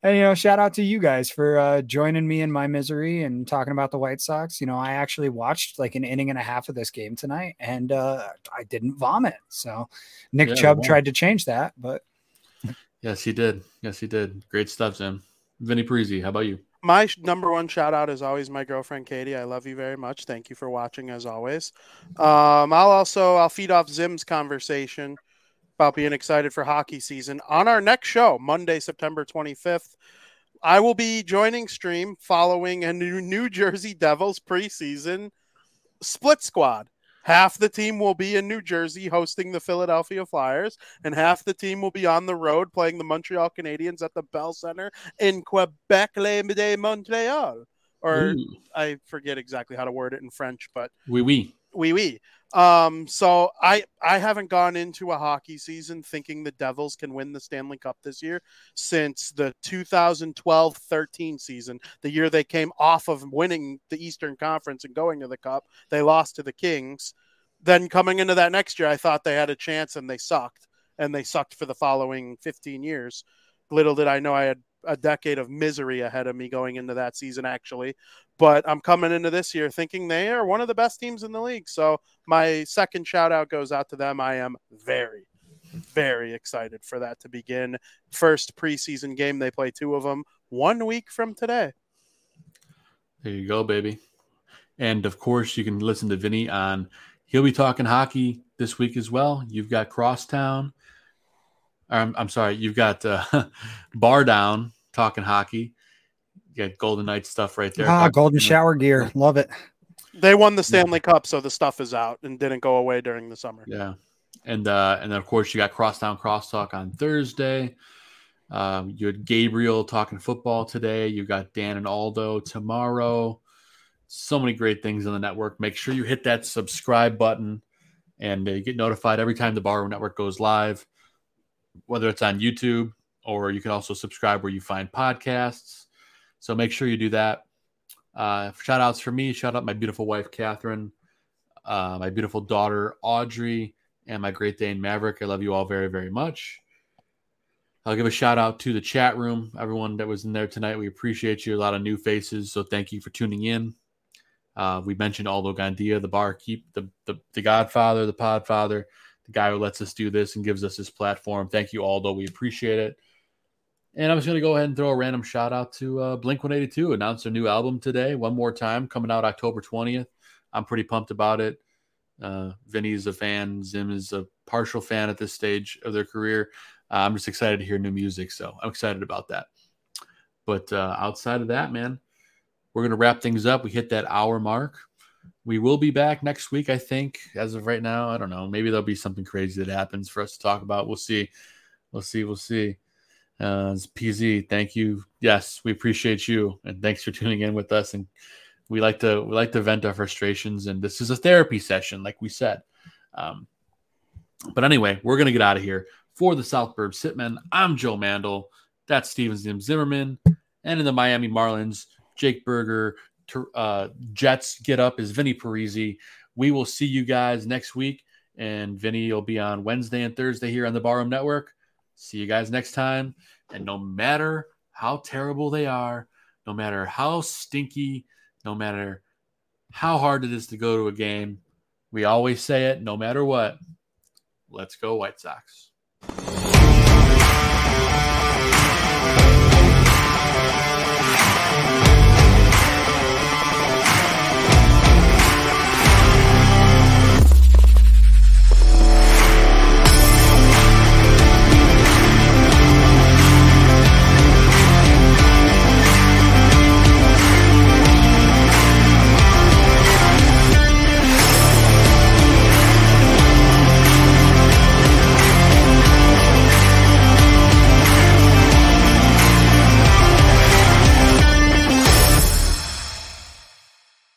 Speaker 3: you know, shout out to you guys for uh, joining me in my misery and talking about the White Sox. You know, I actually watched like an inning and a half of this game tonight, and uh, I didn't vomit. So Nick yeah, Chubb tried to change that, but
Speaker 2: yes, he did. Yes, he did. Great stuff, Zim. Vinnie Parisi, how about you?
Speaker 4: My number one shout out is always my girlfriend Katie. I love you very much. Thank you for watching as always. Um, I'll also I'll feed off Zim's conversation about being excited for hockey season. On our next show, Monday, September 25th, I will be joining stream following a new New Jersey Devils preseason split squad. Half the team will be in New Jersey hosting the Philadelphia Flyers, and half the team will be on the road playing the Montreal Canadiens at the Bell Center in Quebec, Le de Montreal. Or Ooh. I forget exactly how to word it in French, but
Speaker 2: oui, oui,
Speaker 4: oui, oui. Um, so I I haven't gone into a hockey season thinking the Devils can win the Stanley Cup this year since the 2012-13 season, the year they came off of winning the Eastern Conference and going to the Cup. They lost to the Kings. Then coming into that next year, I thought they had a chance and they sucked, and they sucked for the following 15 years. Little did I know I had a decade of misery ahead of me going into that season, actually. But I'm coming into this year thinking they are one of the best teams in the league. So my second shout out goes out to them. I am very, very excited for that to begin. First preseason game, they play two of them one week from today.
Speaker 2: There you go, baby. And of course, you can listen to Vinnie on. He'll be talking hockey this week as well. You've got Crosstown. I'm, I'm sorry, you've got uh, Bar Down talking hockey. You got Golden Knights stuff right there.
Speaker 3: Ah, Golden Shower gear. Love it.
Speaker 4: They won the Stanley Cup, so the stuff is out and didn't go away during the summer.
Speaker 2: Yeah, and uh, and then of course you got Crosstown Crosstalk on Thursday. Um, you had Gabriel talking football today. You got Dan and Aldo tomorrow. So many great things on the network. Make sure you hit that subscribe button and uh, get notified every time the Bar Network goes live, whether it's on YouTube or you can also subscribe where you find podcasts. So make sure you do that. Uh, shout outs for me. Shout out my beautiful wife, Catherine, uh, my beautiful daughter, Audrey, and my great Dane Maverick. I love you all very, very much. I'll give a shout out to the chat room, everyone that was in there tonight. We appreciate you. A lot of new faces, so thank you for tuning in. Uh, we mentioned Aldo Gandia, the barkeep, the, the the Godfather, the Podfather, guy who lets us do this and gives us his platform. Thank you, Aldo. We appreciate it. And I'm just going to go ahead and throw a random shout out to uh, Blink 182. Announced their new album today, one more time, coming out October 20th. I'm pretty pumped about it. Uh, Vinnie's a fan. Zim is a partial fan at this stage of their career. Uh, I'm just excited to hear new music, so I'm excited about that. But uh, outside of that, man, we're going to wrap things up. We hit that hour mark. We will be back next week, I think. As of right now, I don't know. Maybe there'll be something crazy that happens for us to talk about. We'll see. We'll see. We'll see. Uh, PZ, thank you. Yes, we appreciate you, and thanks for tuning in with us. And we like to we like to vent our frustrations, and this is a therapy session, like we said. Um, but anyway, we're gonna get out of here for the South Burbs Hitmen. I'm Joe Mandel. That's Steven Zim Zimmerman, and in the Miami Marlins, Jake Burger. Uh, Jets get up is Vinnie Parisi. We will see you guys next week, and Vinnie will be on Wednesday and Thursday here on the Barroom Network. See you guys next time. And no matter how terrible they are, no matter how stinky, no matter how hard it is to go to a game, we always say it no matter what. Let's go, White Sox.